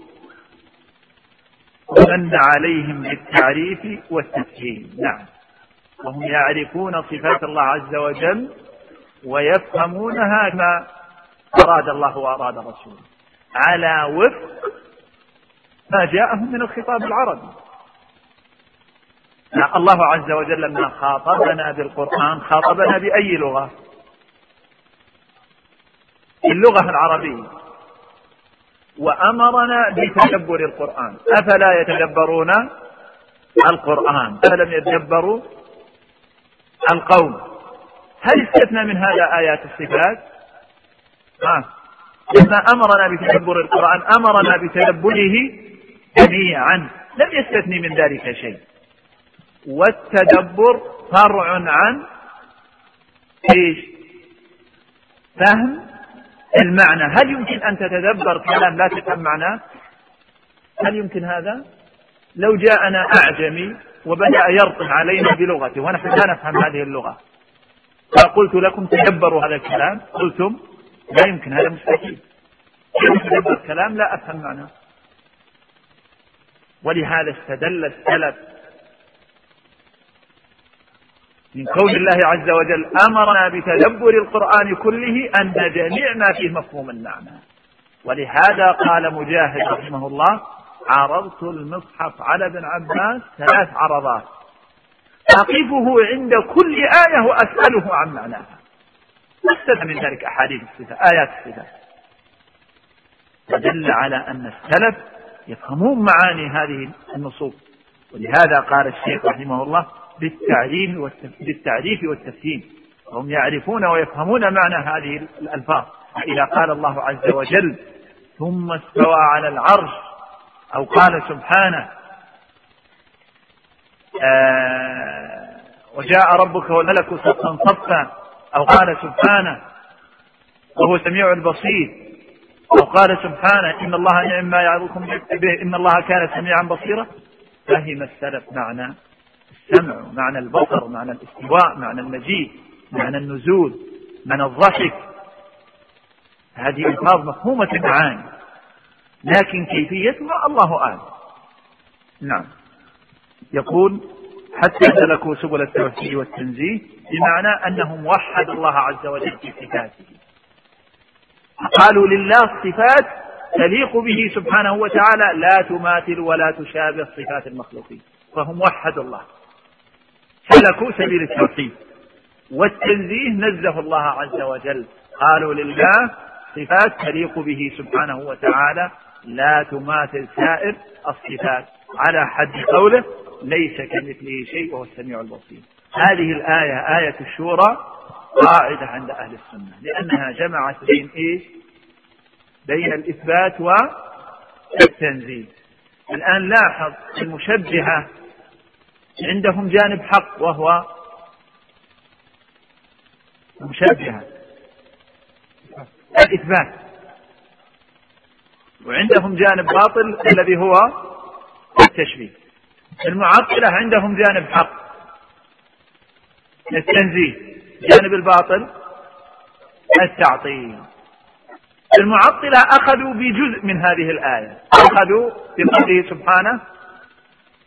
ومن عليهم بالتعريف والتسهيل. نعم. وهم يعرفون صفات الله عز وجل ويفهمونها كما أراد الله وأراد رسوله على وفق ما جاءهم من الخطاب العربي. الله عز وجل لما خاطبنا بالقرآن خاطبنا بأي لغة؟ اللغة العربية وأمرنا بتدبر القرآن أفلا يتدبرون القرآن أفلم يتدبروا القول هل استثنى من هذا آيات الصفات؟ آه. لما أمرنا بتدبر القرآن أمرنا بتدبره جميعا لم يستثني من ذلك شيء والتدبر فرع عن إيش؟ فهم المعنى. هل يمكن أن تتدبر كلام لا تفهم معناه؟ هل يمكن هذا؟ لو جاءنا أعجمي وبدأ يرطن علينا بلغته ونحن لا نفهم هذه اللغة. فقلت لكم تدبروا هذا الكلام. قلتم لا يمكن هذا مستحيل. تدبر كلام لا أفهم معناه. ولهذا استدل السلف من قول الله عز وجل أمرنا بتدبر القرآن كله أن جميع ما فيه مفهوم المعنى ولهذا قال مجاهد رحمه الله عرضت المصحف على ابن عباس ثلاث عرضات. أقفه عند كل آية وأسأله عن معناها. واستدل من ذلك أحاديث الصفات آيات الصفات فدل على أن السلف يفهمون معاني هذه النصوص. ولهذا قال الشيخ رحمه الله بالتعليم بالتعريف والتفهيم هم يعرفون ويفهمون معنى هذه الألفاظ. إذا قال الله عز وجل ثم استوى على العرش أو قال سبحانه آه وجاء ربك والملك صفا صفا أو قال سبحانه وهو سميع البصير أو قال سبحانه إن الله نعم ما يعظكم به إن الله كان سميعا بصيرا فهم السلف معنى السمع معنى البصر معنى الاستواء معنى المجيء معنى النزول معنى الضحك. هذه ألفاظ مفهومة المعاني لكن كيفيتها؟ الله أعلم. نعم. يقول حتى سلكوا سبل التوحيد والتنزيه بمعنى أنهم وحدوا الله عز وجل في صفاته. قالوا لله صفات تليق به سبحانه وتعالى لا تماثل ولا تشابه صفات المخلوقين. فهم وحدوا الله. سلكوا سبيل التوحيد. والتنزيه نزه الله عز وجل. قالوا لله صفات تليق به سبحانه وتعالى. لا تماثل سائر الصفات. على حد قوله ليس كمثله شيء وهو السميع البصير. هذه الآية آية الشورى قاعدة عند أهل السنة. لأنها جمعت بين إيش؟ بين الإثبات والتنزيه. الآن لاحظ المشبهة عندهم جانب حق وهو المشبهة الإثبات. وعندهم جانب باطل الذي هو التشبيه المعطلة عندهم جانب حق. التنزيه. جانب الباطل. التعطيل. المعطلة أخذوا بجزء من هذه الآية. أخذوا بقوله سبحانه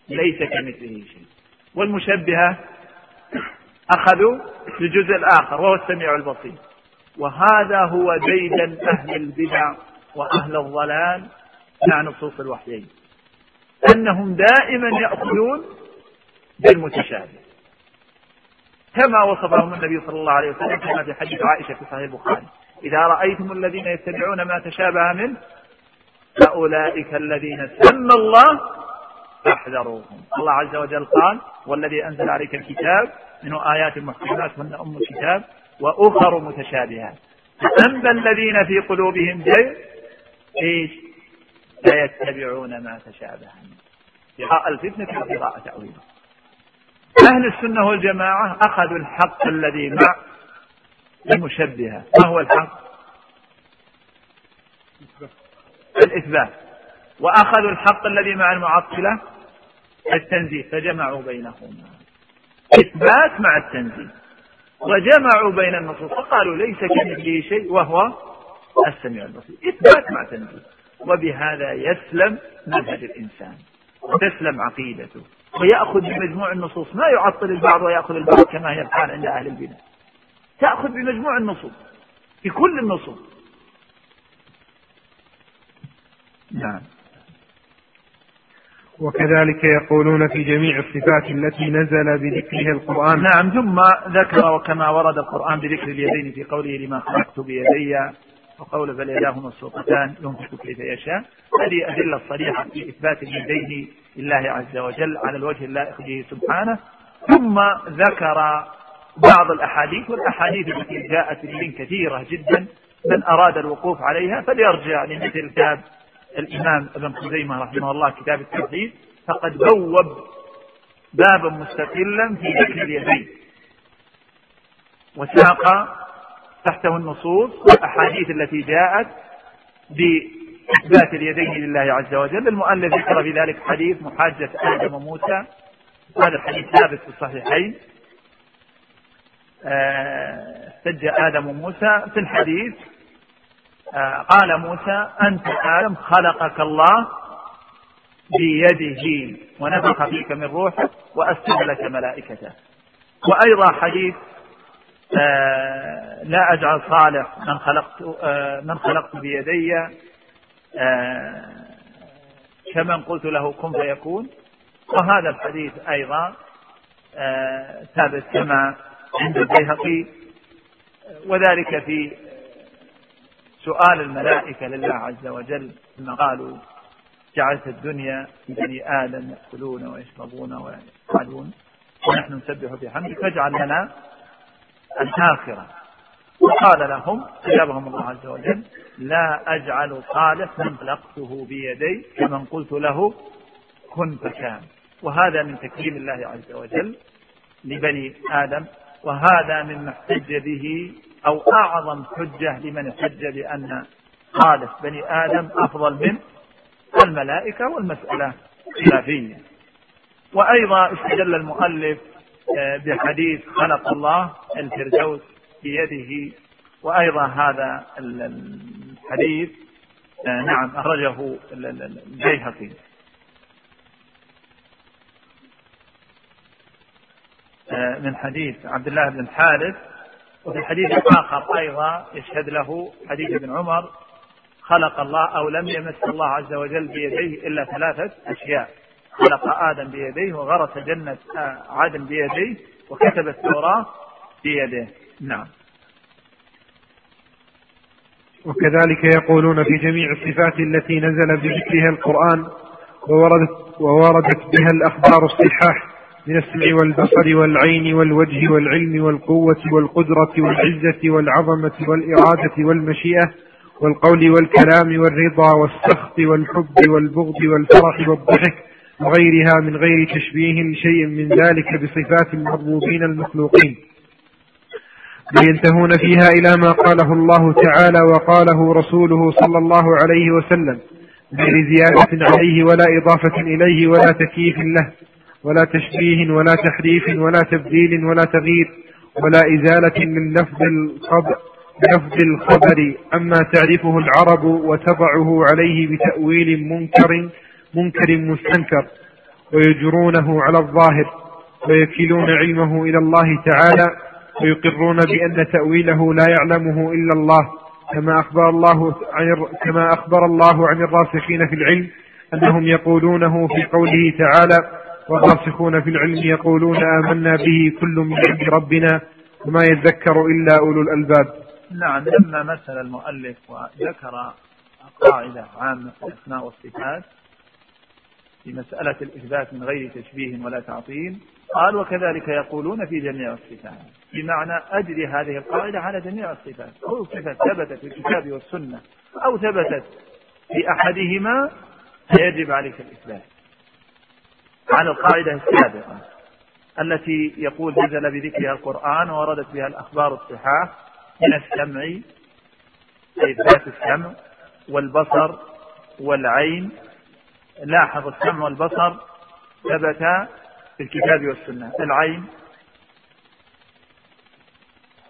ليس كمثله شيء. والمشبهة أخذوا بالجزء الآخر وهو السميع البصير. وهذا هو ديدا أهل البدع وأهل الضلال مع نصوص الوحيين. أنهم دائما يأخذون بالمتشابه. كما وصفهم النبي صلى الله عليه وسلم كما في حديث عائشة في صحيح البخاري. إذا رأيتم الذين يتبعون ما تشابه منه فأولئك الذين سمى الله فاحذروهم الله عز وجل قال والذي أنزل عليك الكتاب منه آيات محكمات هن أم الكتاب وأخر متشابهات. فأما الذين في قلوبهم زيغ إيش؟ فيتبعون ما تشابه. ابتغاء الفتنة وابتغاء تأويله أهل السنة والجماعة أخذوا الحق الذي مع المشبهة. ما هو الحق؟ الإثبات. وأخذوا الحق الذي مع المعطلة. التنزيه فجمعوا بينهما. إثبات مع التنزيه. وجمعوا بين النصوص. فقالوا ليس كمثله شيء وهو السميع البصير. إثبات مع تنزيه وبهذا يسلم منهج الإنسان. وتسلم عقيدته. ويأخذ بمجموع النصوص. ما يعطل البعض ويأخذ البعض كما هي الحال عند أهل البدع. تأخذ بمجموع النصوص. في كل النصوص. نعم. وكذلك يقولون في جميع الصفات التي نزل بذكرها القرآن. نعم ثم ذكر وكما ورد القرآن بذكر اليدين في قوله لما خلقت بيدي وقول فاليداه مبسوطتان ينفق كيف يشاء. هذه أدلة صريحة في إثبات اليدين لله عز وجل على الوجه اللائق به سبحانه. ثم ذكر بعض الأحاديث والأحاديث التي جاءت من كثيرة جدا من أراد الوقوف عليها فليرجع لمثل كتاب الإمام ابن خزيمة رحمه الله كتاب التوحيد فقد بوب بابا مستقلا في ذكر اليدين. وساق تحته النصوص والأحاديث التي جاءت بإثبات اليدين لله عز وجل. المؤلف ذكر في ذلك حديث محاجة آدم وموسى. هذا الحديث ثابت في الصحيحين. احتج آه آدم وموسى في الحديث. قال موسى أنت آدم خلقك الله بيده ونفخ فيك من روحه وأسجد لك ملائكته. وأيضا حديث آه لا أجعل صالح من خلقت آه من خلقت بيدي آه كمن قلت له كن فيكون. وهذا الحديث أيضا آه ثابت كما عند البيهقي وذلك في سؤال الملائكة لله عز وجل ثم قالوا جعلت الدنيا بني آدم يأكلون ويشربون ويفعلون ونحن نسبح بحمدك فاجعل لنا الآخرة. وقال لهم أجابهم الله عز وجل لا أجعل صالح من خلقته بيدي كمن قلت له كن فكان. وهذا من تكريم الله عز وجل لبني آدم وهذا مما احتج به أو أعظم حجة لمن احتج بأن خالق بني آدم أفضل من الملائكة والمسألة خلافية وأيضا استدل المؤلف آه، بحديث خلق الله الفردوس بيده. وأيضا هذا الحديث آه، نعم أخرجه البيهقي. آه، من حديث عبد الله بن الحارث وفي الحديث الآخر أيضا يشهد له حديث ابن عمر خلق الله أو لم يمس الله عز وجل بيديه إلا ثلاثة أشياء. خلق آدم بيديه وغرس جنة عدن بيديه وكتب التوراة بيده. نعم. وكذلك يقولون في جميع الصفات التي نزل بذكرها القرآن ووردت, ووردت بها الأخبار الصحاح من السمع والبصر والعين والوجه والعلم والقوة والقدرة والعزة والعظمة والإرادة والمشيئة والقول والكلام والرضا والسخط والحب والبغض والفرح والضحك وغيرها من غير تشبيه لشيء من ذلك بصفات المربوبين المخلوقين. لينتهون فيها إلى ما قاله الله تعالى وقاله رسوله صلى الله عليه وسلم غير زيادة عليه ولا إضافة إليه ولا تكييف له. ولا تشبيه ولا تحريف ولا تبديل ولا تغيير ولا إزالة من لفظ الخبر لفظ الخبر. أما تعرفه العرب وتضعه عليه بتأويل منكر منكر مستنكر. ويجرونه على الظاهر. ويكلون علمه إلى الله تعالى. ويقرون بأن تأويله لا يعلمه إلا الله. كما أخبر الله عن كما أخبر الله عن الراسخين في العلم أنهم يقولونه في قوله تعالى والراسخون في العلم يقولون آمنا به كل من عند ربنا وما يذكر إلا أولو الألباب. نعم لما مثل المؤلف وذكر قاعدة عامة في الأسماء والصفات في مسألة الإثبات من غير تشبيه ولا تعطيل قال وكذلك يقولون في جميع الصفات. بمعنى أجري هذه القاعدة على جميع الصفات. كل صفة ثبتت في الكتاب والسنة أو ثبتت في أحدهما فيجب عليك الإثبات. على القاعدة السابقة التي يقول نزل بذكرها القرآن ووردت بها الأخبار الصحاح من السمع أي ذات السمع والبصر والعين. لاحظ السمع والبصر ثبت في الكتاب والسنة. العين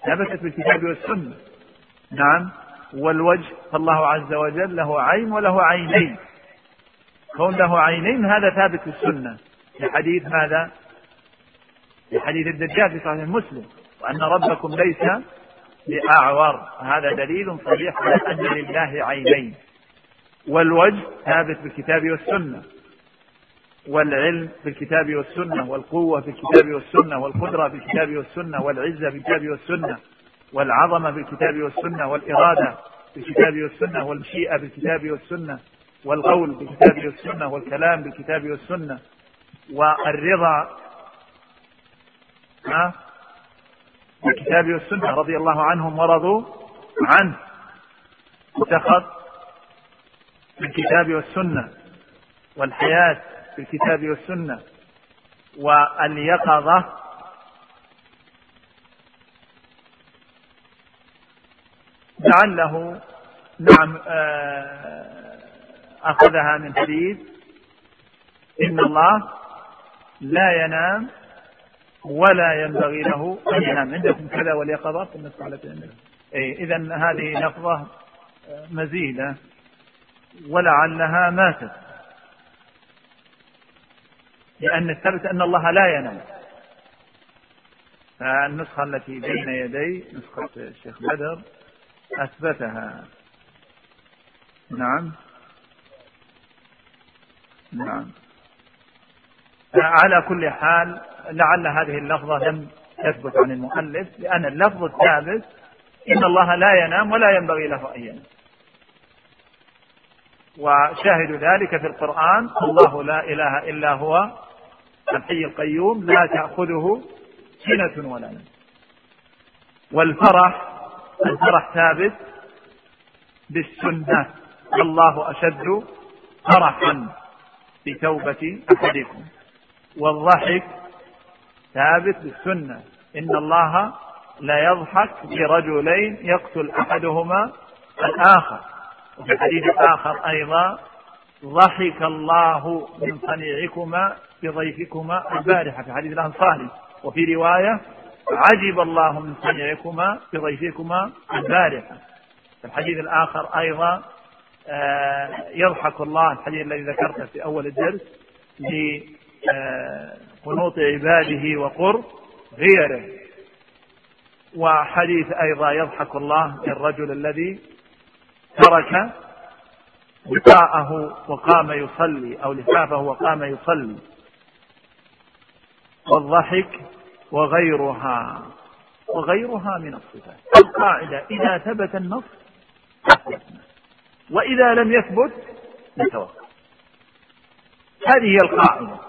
ثبتت في الكتاب والسنة. نعم. والوجه فالله عز وجل له عين وله عينين. كون له عينين هذا ثابت في السنة. في حديث ماذا؟ في حديث الدجال في صحيح مسلم وأن ربكم ليس بأعور. هذا دليل صريح على أن لله عينين. والوجه ثابت بالكتاب والسنة. والعلم بالكتاب والسنة. والقوة بالكتاب والسنة. والقدرة بالكتاب والسنة. والعزة بالكتاب والسنة. والعظمة بالكتاب والسنة. والإرادة بالكتاب والسنة. والمشيئة بالكتاب والسنة. والقول بالكتاب والسنة. والكلام بالكتاب والسنة. والرضا بالكتاب والسنة رضي الله عنهم ورضوا عنه. وسخط بالكتاب والسنة والحياة بالكتاب والسنة واليقظة لعله نعم آه، أخذها من حديث إن الله لا ينام ولا ينبغي له أن ينام. عندكم كذا النسخة التي عندكم إذا هذه لفظة مزيدة. ولعلها ماتت. لأن الثبت أن الله لا ينام. فالنسخة التي بين يدي نسخة الشيخ بدر أثبتها. نعم. نعم. على كل حال لعل هذه اللفظة لم تثبت عن المؤلف لأن اللفظ الثابت إن الله لا ينام ولا ينبغي له أن ينام. وشاهد ذلك في القرآن الله لا إله إلا هو الحي القيوم لا تأخذه سنة ولا نوم. والفرح الفرح ثابت بالسنة الله أشد فرحا بتوبة أحدكم. والضحك ثابت بالسنة. إن الله لا يضحك برجلين يقتل أحدهما الآخر. وفي الحديث الآخر أيضا ضحك الله من صنيعكما بضيفكما البارحة. في حديث الأنصاري. وفي رواية عجب الله من صنيعكما بضيفكما البارحة. في الحديث الآخر أيضا آه، يضحك الله الحديث الذي ذكرته في أول الدرس لقنوط عباده وقرب غيره. وحديث أيضا يضحك الله للرجل الذي ترك وقاءه وقام يصلي أو لفافه وقام يصلي. والضحك وغيرها وغيرها من الصفات. القاعدة إذا ثبت النص أثبتنا وإذا لم يثبت نتوقف. هذه هي القاعدة.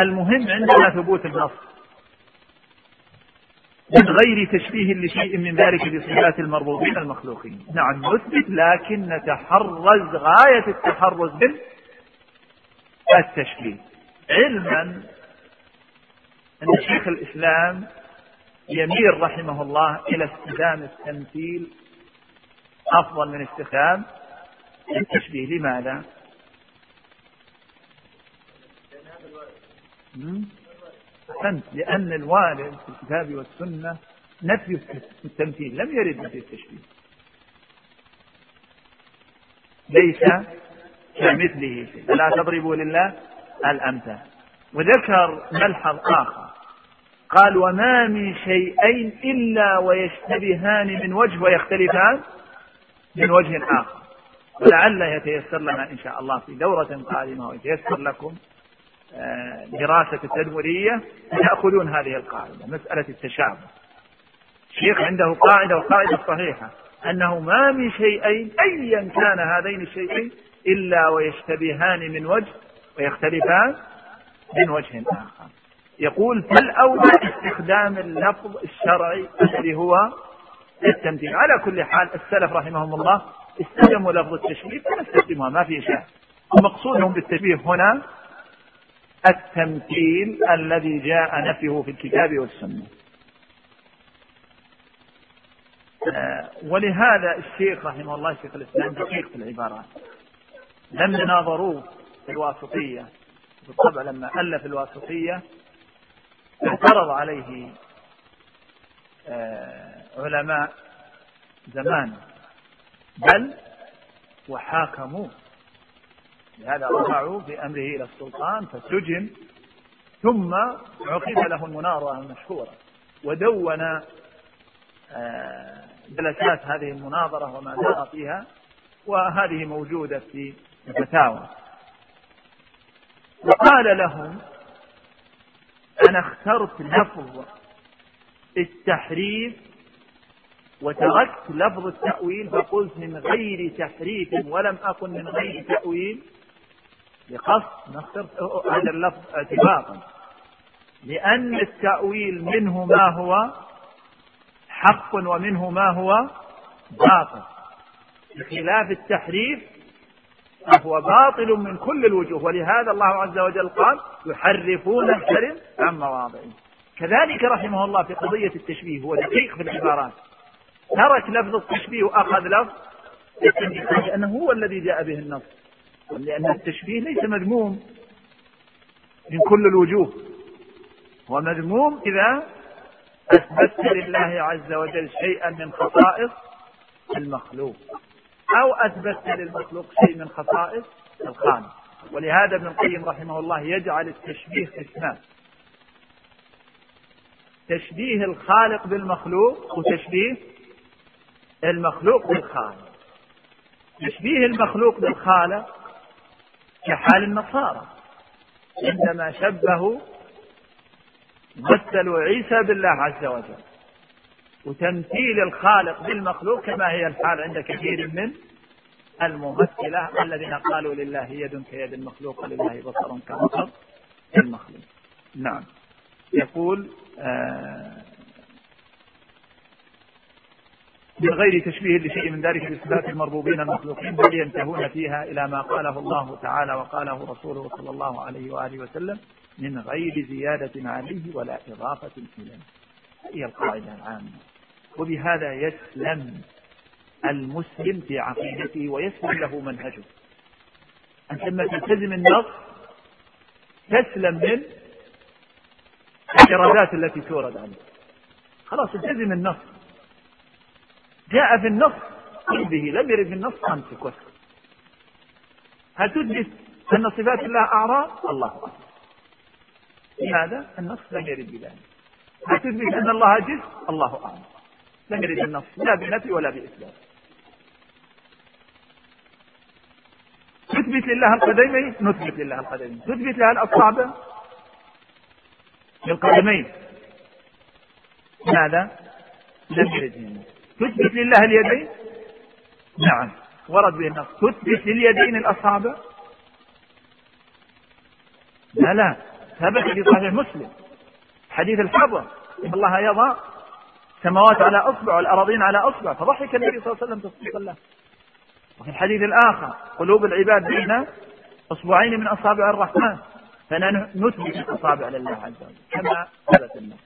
المهم عندنا ثبوت النص من غير تشبيه لشيء من ذلك بصفات المربوطين المخلوقين. نعم نثبت لكن نتحرز غاية التحرز بالتشبيه علما أن شيخ الإسلام يميل رحمه الله إلى استخدام التمثيل أفضل من استخدام التشبيه. لماذا؟ أحسنت. لأن الوارد في الكتاب والسنة نفي التمثيل لم يرد نفي التشبيه ليس كمثله فلا تضربوا لله الأمثال. وذكر ملحظ آخر. قال وما من شيئين إلا ويشتبهان من وجه ويختلفان من وجه آخر. ولعل يتيسر لنا إن شاء الله في دورة قادمة ويتيسر لكم دراسة التدمرية تأخذون هذه القاعدة مسألة التشابه. الشيخ عنده قاعدة وقاعدة صحيحة أنه ما من شيئين أيا كان هذين الشيئين إلا ويشتبهان من وجه ويختلفان من وجه آخر. يقول فالأولى استخدام اللفظ الشرعي الذي هو التمثيل على كل حال السلف رحمهم الله استخدموا لفظ التشبيه فنستخدمها ما في شيء. ومقصودهم بالتشبيه هنا التمثيل الذي جاء نفيه في الكتاب والسنة. آه، ولهذا الشيخ رحمه الله شيخ الإسلام دقيق في العبارات. لم يناظروه في الواسطية. بالطبع لما ألف الواسطية اعترض عليه آه، علماء زمان. بل وحاكموه. لهذا رفعوا بأمره إلى السلطان فسجن ثم عقد له المناظرة المشهورة ودون آه جلسات هذه المناظرة وما دار فيها وهذه موجودة في الفتاوى. وقال لهم أنا اخترت لفظ التحريف وتركت لفظ التأويل فقلت من غير تحريف ولم أكن من غير تأويل. بقصد ما هذا اللفظ اعتباطا لأن التأويل منه ما هو حق ومنه ما هو باطل. بخلاف التحريف فهو باطل من كل الوجوه ولهذا الله عز وجل قال يحرفون الكلم عن مواضعه. كذلك رحمه الله في قضية التشبيه هو دقيق في العبارات. ترك لفظ التشبيه وأخذ لفظ لأنه هو الذي جاء به النص. لأن التشبيه ليس مذموم من كل الوجوه. هو مذموم إذا أثبتت لله عز وجل شيئا من خصائص المخلوق. أو أثبتت للمخلوق شيء من خصائص الخالق ولهذا ابن القيم رحمه الله يجعل التشبيه قسمان تشبيه الخالق بالمخلوق وتشبيه المخلوق بالخالق. تشبيه المخلوق بالخالق كحال النصارى. عندما شبهوا مثلوا عيسى بالله عز وجل. وتمثيل الخالق بالمخلوق كما هي الحال عند كثير من الممثلة الذين قالوا لله يد كيد المخلوق ولله بصر كبصر المخلوق. نعم. يقول آه من غير تشبيه لشيء من ذلك بصفات المربوبين المخلوقين بل ينتهون فيها إلى ما قاله الله تعالى وقاله رسوله صلى الله عليه وآله وسلم من غير زيادة عليه ولا إضافة إليه. هي القاعدة العامة. وبهذا يسلم المسلم في عقيدته ويسلم له منهجه. أنت لما تلتزم النص تسلم من الإرادات التي تورد عليك. خلاص التزم النص. جاء في النص. به لم يرد في النص امسك واسكت هل تثبت أن صفات الله اعراض؟ الله اعلم لماذا؟ النص لم يرد بذلك هل تثبت أن الله جسم؟ الله اعلم لم يرد النص. لا بنفي ولا بإثبات. تثبت لله القدمين؟ نثبت لله القدمين. تثبت لها الأصابع؟ للقدمين. ماذا؟ لم يرد تثبت لله اليدين؟ نعم. ورد به النص تثبت لليدين الأصابع لا لا. ثبت في صحيح مسلم. حديث الحضر. إن الله يضع السماوات على أصبع والأراضين على أصبع فضحك النبي صلى الله عليه وسلم تصديقا له. وفي الحديث الآخر قلوب العباد بين أصبعين من أصابع الرحمن فنثبت الأصابع لله عز وجل كما ثبت النص.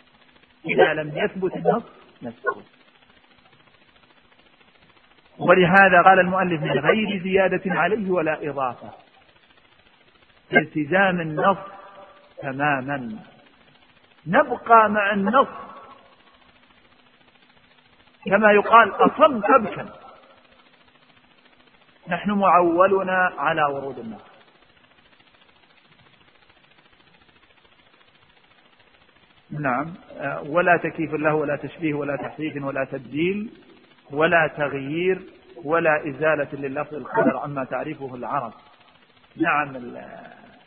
إذا لم يثبت النص نسكت. ولهذا قال المؤلف من غير زيادة عليه ولا إضافة. التزام النص تماما. نبقى مع النص. كما يقال أصم أبكم نحن معولنا على ورود النص. نعم. ولا تكييف له ولا تشبيه ولا تحريف ولا تبديل. ولا تغيير ولا إزالة لللفظ الخبر عما تعرفه العرب. نعم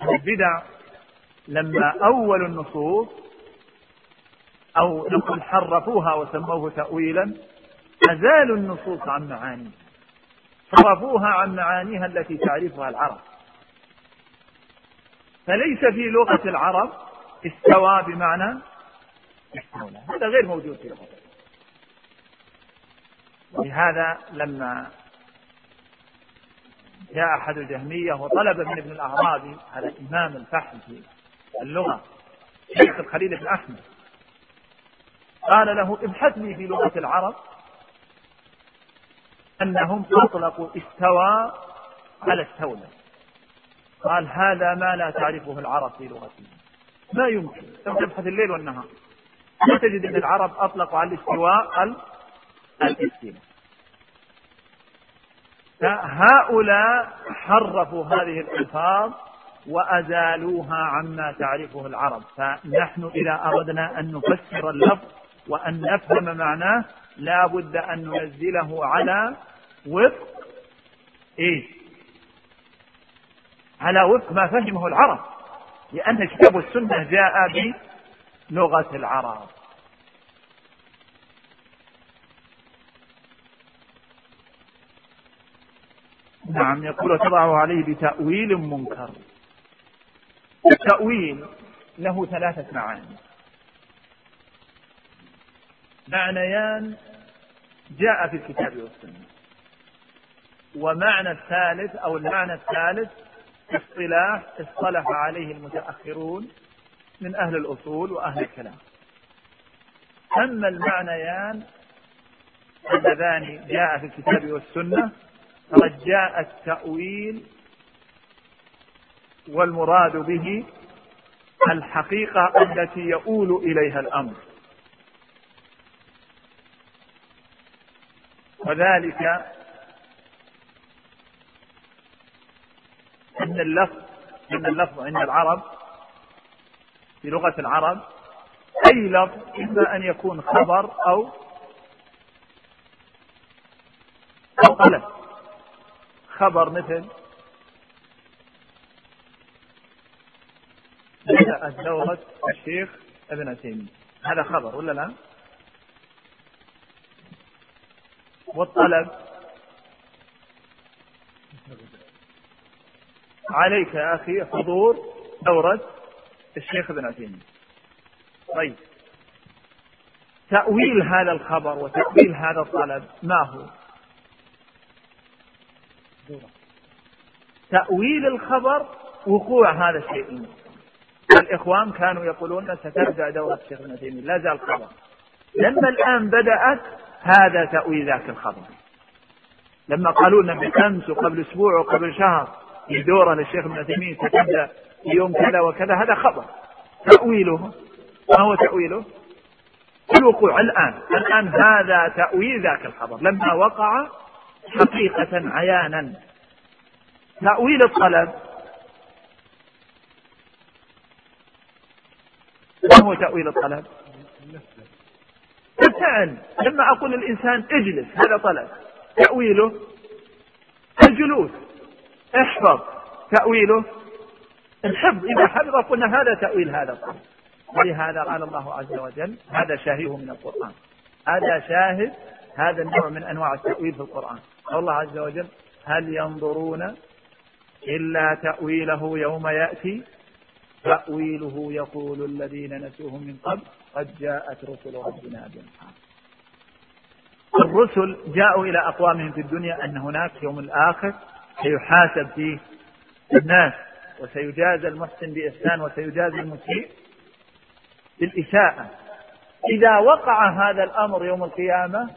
البدع لما أول النصوص أو نقول حرفوها وسموه تأويلا أزالوا النصوص عن معانيها. صرفوها عن معانيها التي تعرفها العرب. فليس في لغة العرب استوى بمعنى استولى هذا غير موجود في لغة ولهذا لما جاء أحد الجهمية وطلب من ابن الأعرابي هذا إمام الفحم في اللغة شيخ الخليل بن أحمد قال له ابحث لي في لغة العرب أنهم أطلقوا استوى على استولى قال هذا ما لا تعرفه العرب في لغتهم ما يمكن. تبحث الليل والنهار. لا تجد أن العرب أطلقوا على الاستواء الاستيلاء فهؤلاء حرفوا هذه الألفاظ وأزالوها عما تعرفه العرب. فنحن إذا أردنا أن نفسر اللفظ وأن نفهم معناه لا بد أن ننزله على وفق إيه؟ على وفق ما فهمه العرب لأن الكتاب والسنة جاء بلغة العرب. نعم يقول تضعه عليه بتأويل منكر. التأويل له ثلاثة معاني. معنيان جاء في الكتاب والسنة. ومعنى الثالث أو المعنى الثالث اصطلاح اصطلح عليه المتأخرون من أهل الأصول وأهل الكلام. أما المعنيان اللذان جاء في الكتاب والسنة فقد جاء التأويل والمراد به الحقيقة التي يؤول إليها الأمر. وذلك أن اللفظ أن اللفظ عند العرب في لغة العرب أي لفظ إما أن يكون خبر أو أو قلم. خبر مثل بدأت دورة الشيخ ابن تيمية. هذا خبر ولا لا؟ والطلب عليك يا أخي حضور دورة الشيخ ابن عثيمين طيب. تأويل هذا الخبر وتأويل هذا الطلب ما هو؟ تأويل الخبر وقوع هذا الشيء. الإخوان كانوا يقولون ستبدأ دورة الشيخ ابن تيمية لا زال خبر لما الآن بدأت هذا تأويل ذاك الخبر. لما قالوا لنا بالأمس وقبل أسبوع وقبل شهر في دورة للشيخ ابن تيمية ستبدأ يوم كذا وكذا هذا خبر. تأويله ما هو تأويله؟ الوقوع الآن. الآن هذا تأويل ذاك الخبر. لما وقع حقيقة عيانا. تأويل الطلب. ما هو تأويل الطلب؟ الفعل. لما أقول الإنسان اجلس هذا طلب. تأويله الجلوس. احفظ. تأويله الحفظ. إذا حفظ قلنا هذا تأويل هذا الطلب ولهذا قال الله عز وجل هذا شاهده من القرآن. هذا شاهد هذا النوع من أنواع التأويل في القرآن. قال الله عز وجل هل ينظرون إلا تأويله يوم يأتي؟ تأويله يقول الذين نسوه من قبل قد جاءت رسل ربنا بالحق. الرسل جاءوا إلى أقوامهم في الدنيا أن هناك يوم الآخر سيحاسب فيه الناس وسيجازى المحسن بإحسان وسيجازى المسيء بالإساءة. إذا وقع هذا الأمر يوم القيامة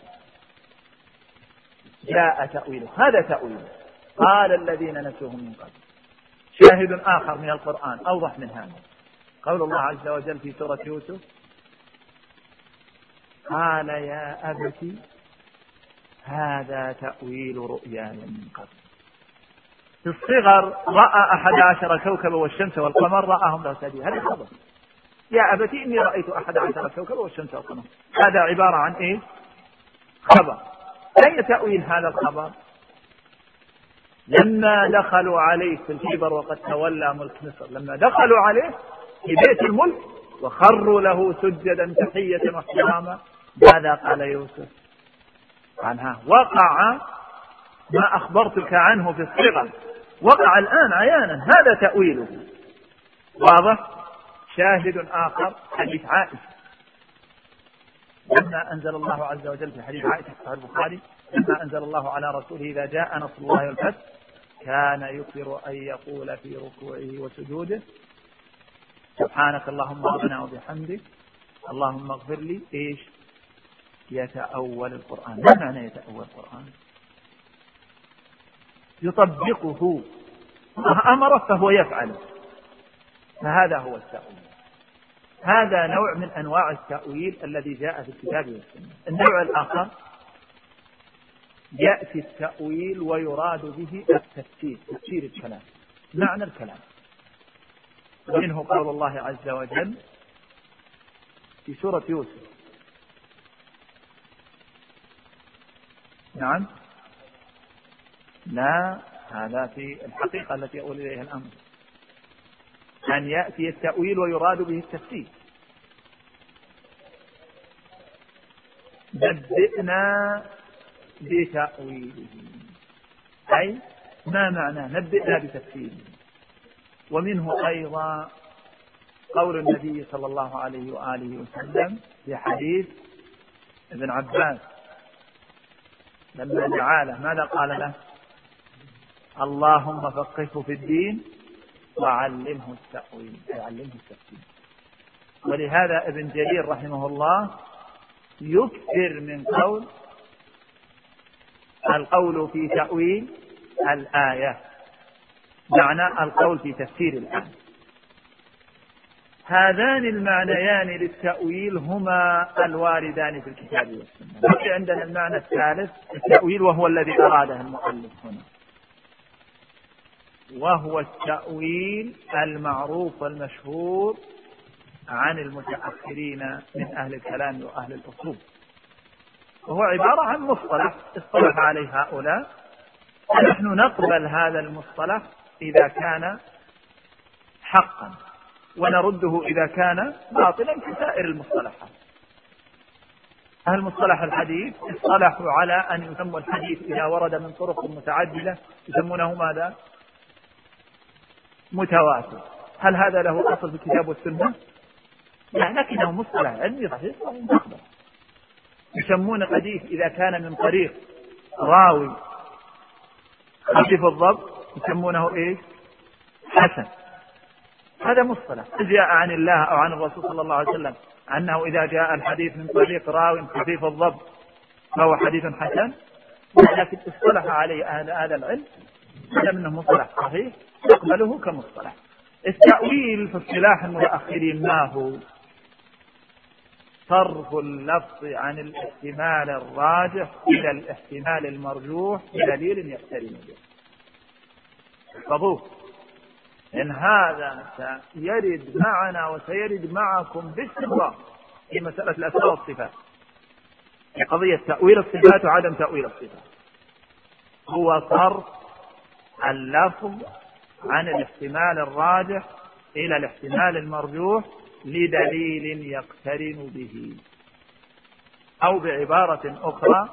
جاء تأويله. هذا تأويله. قال الذين نسوه من قبل. شاهد آخر من القرآن أوضح من هذا. قول الله عز وجل في سورة يوسف قال يا أبت هذا تأويل رؤياي من قبل. في الصغر رأى أحد عشر كوكبا والشمس والقمر رآهم له سجيا هذا خبر. يا أبت إني رأيت أحد عشر كوكبا والشمس والقمر. هذا عبارة عن إيه؟ خبر. أين تأويل هذا الخبر؟ لما دخلوا عليه في الكبر وقد تولى ملك مصر لما دخلوا عليه في بيت الملك وخروا له سجدا تحية واحتراما ماذا قال يوسف؟ عنها وقع ما أخبرتك عنه في الصغر وقع الآن عيانا. هذا تأويله. واضح؟ شاهد آخر حديث عائشة. لما أنزل الله عز وجل في حديث عائشة في البخاري لما أنزل الله على رسوله إذا جاء نصر الله والفتح كان يكثر أن يقول في ركوعه وسجوده سبحانك اللهم ربنا وبحمدك اللهم اغفر لي إيش؟ يتأول القرآن ما معنى يتأول القرآن؟ يطبقه أمره فهو يفعله فهذا هو التأويل هذا نوع من أنواع التأويل الذي جاء في الكتاب والسنة. النوع الآخر يأتي التأويل ويراد به التفسير تفسير الكلام معنى الكلام. ومنه قول الله عز وجل في سورة يوسف. نعم. لا هذا في الحقيقة التي أقول إليها الأمر. أن يأتي التأويل ويراد به التفسير. نبئنا بتأويله. أي ما معنى نبئنا بتفسيره. ومنه أيضا قول النبي صلى الله عليه وآله وسلم في حديث ابن عباس. لما دعا له ماذا قال له؟ اللهم فقهه في الدين وعلمه التأويل أي علمه التفسير. ولهذا ابن جرير رحمه الله يكثر من قول القول في تأويل الآية معنى القول في تفسير الآية. هذان المعنيان للتأويل هما الواردان في الكتاب والسنة. عندنا المعنى الثالث التأويل وهو الذي أراده المؤلف هنا. وهو التأويل المعروف والمشهور عن المتأخرين من أهل الكلام وأهل الأصول. وهو عبارة عن مصطلح اصطلح عليه هؤلاء. ونحن نقبل هذا المصطلح إذا كان حقا ونرده إذا كان باطلا كسائر المصطلحات. أهل مصطلح الحديث اصطلحوا على أن يسموا الحديث إذا ورد من طرق متعددة؟ يسمونه ماذا؟ متواتر. هل هذا له أصل في الكتاب والسنة؟ لا لكنه مصطلح علمي صحيح مستقبل يسمون الحديث إذا كان من طريق راوي. خفيف الضبط يسمونه إيش؟ حسن. هذا مصطلح. جاء عن الله أو عن الرسول صلى الله عليه وسلم أنه إذا جاء الحديث من طريق راو خفيف الضبط فهو حديث حسن؟ لكن اصطلح عليه أهل هذا العلم هذا منه مصطلح صحيح يقبله كمصطلح التأويل في اصطلاح المتأخرين ما هو؟ صرف اللفظ عن الاحتمال الراجح إلى الاحتمال المرجوح بدليل يقترن به. احفظوه إن هذا سيرد معنا وسيرد معكم باستمرار في مسألة الأسماء والصفات قضية تأويل الصفات وعدم تأويل الصفات هو صرف اللفظ عن الاحتمال الراجح إلى الاحتمال المرجوح لدليل يقترن به. أو بعبارة أخرى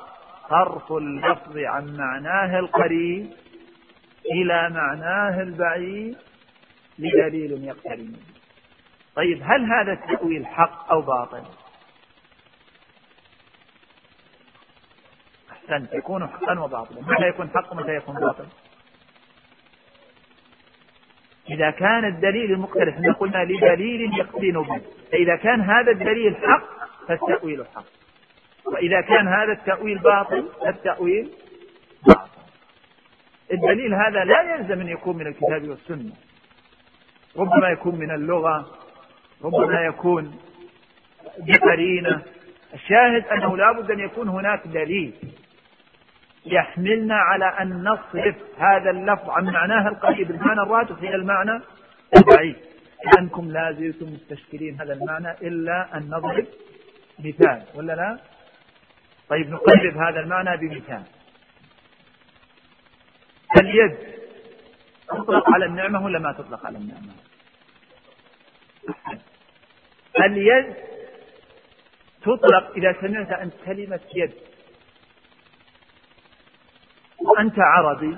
صرف اللفظ عن معناه القريب إلى معناه البعيد لدليل يقترن به. طيب هل هذا التأويل حق أو باطل؟ أحسنت يكون حقا وباطلا. متى يكون حق ومتى يكون باطل؟ إذا كان الدليل المختلف إحنا قلنا لدليل يقترن به. فإذا كان هذا الدليل حق فالتأويل حق. وإذا كان هذا التأويل باطل فالتأويل باطل. الدليل هذا لا يلزم أن يكون من الكتاب والسنة. ربما يكون من اللغة ربما يكون بقرينة. الشاهد أنه لا بد أن يكون هناك دليل. يحملنا على أن نصرف هذا اللفظ عن معناه القريب المعنى الراجح إلى المعنى البعيد أنكم لا زلتم مستشكلين هذا المعنى إلا أن نضرب مثال ولا لا؟ طيب نقرب هذا المعنى بمثال اليد تطلق على النعمة ولا ما تطلق على النعمة؟ اليد تطلق إذا سمعت أن كلمة يد وأنت عربي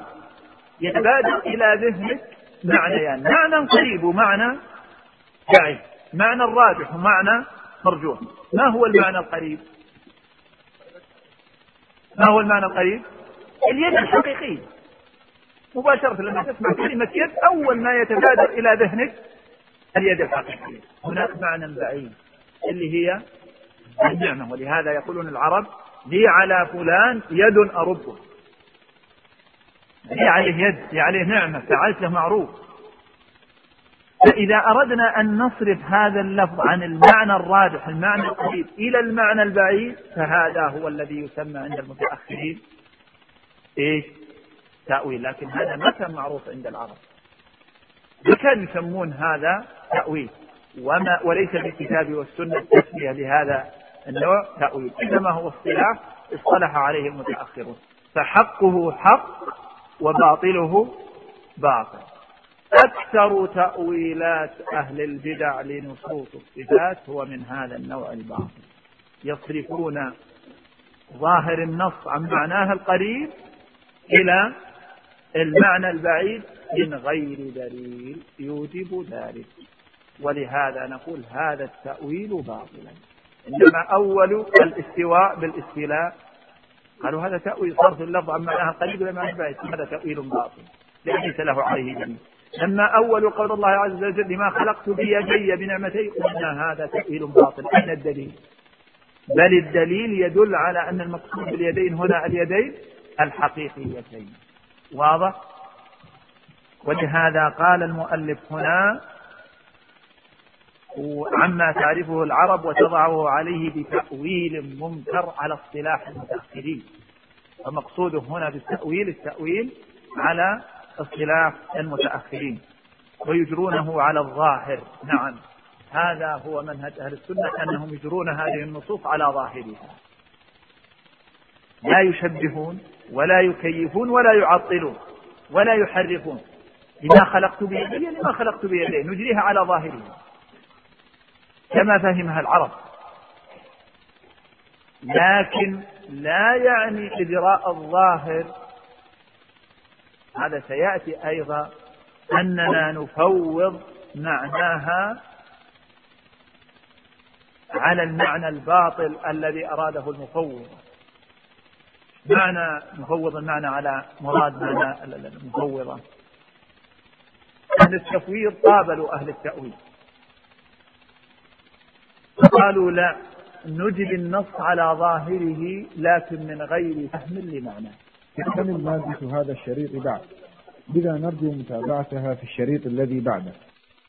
يتبادر إلى ذهنك معنيان. معنى قريب ومعنى بعيد. معنى الراجح ومعنى مرجوح ما هو المعنى القريب؟ ما هو المعنى القريب؟ اليد الحقيقية مباشرة لما تسمع كلمة يد أول ما يتبادر إلى ذهنك اليد الحقيقية. هناك معنى بعيد اللي هي النعمة ولهذا يقولون العرب لي على فلان يد أربه. لي عليه يد لي عليه نعمة فعلت له معروف. فإذا أردنا أن نصرف هذا اللفظ عن المعنى الراجح المعنى القريب إلى المعنى البعيد فهذا هو الذي يسمى عند المتأخرين إيش؟ تأويل. لكن هذا ما كان معروف عند العرب. ما كانوا يسمون هذا تأويل. وما وليس في الكتاب والسنة تسمية لهذا النوع تأويل. إنما هو اصطلاح اصطلح عليه المتأخرون. فحقه حق وباطله باطل أكثر تأويلات أهل البدع لنصوص الصفات هو من هذا النوع الباطل يصرفون ظاهر النص عن معناه القريب إلى المعنى البعيد من غير دليل يوجب ذلك. ولهذا نقول هذا التأويل باطلا. إنما أول الاستواء بالإستيلاء قالوا هذا تأويل صرف اللفظ عن معناها قريب إلى معنى هذا تأويل باطل. ليس له عليه دليل. لما أول قول الله عز وجل لما خلقت بيدي بنعمتي قلنا هذا تأويل باطل. أين الدليل؟ بل الدليل يدل على أن المقصود باليدين هنا اليدين الحقيقيتين. واضح؟ ولهذا قال المؤلف هنا عما تعرفه العرب وتضعه عليه بتأويل منكر على اصطلاح المتأخرين. فمقصوده هنا بالتأويل التأويل على اصطلاح المتأخرين. ويجرونه على الظاهر. نعم. هذا هو منهج أهل السنة أنهم يجرون هذه النصوص على ظاهرها. لا يشبهون ولا يكيفون ولا يعطلون ولا يحرفون. لما خلقت بيدي لما خلقت بيدي. نجريها على ظاهرها. كما فهمها العرب. لكن لا يعني إجراء الظاهر. هذا سيأتي أيضا أننا نفوض معناها على المعنى الباطل الذي أراده المفوض. معنى مفوض المعنى على مراد معنى المفوضة. أهل التفويض قابلوا أهل التأويل. قالوا لا نجد النص على ظاهره لكن من غير فهم لمعناه. تكتمل مادة هذا الشريط بعد. لذا نرجو متابعتها في الشريط الذي بعده.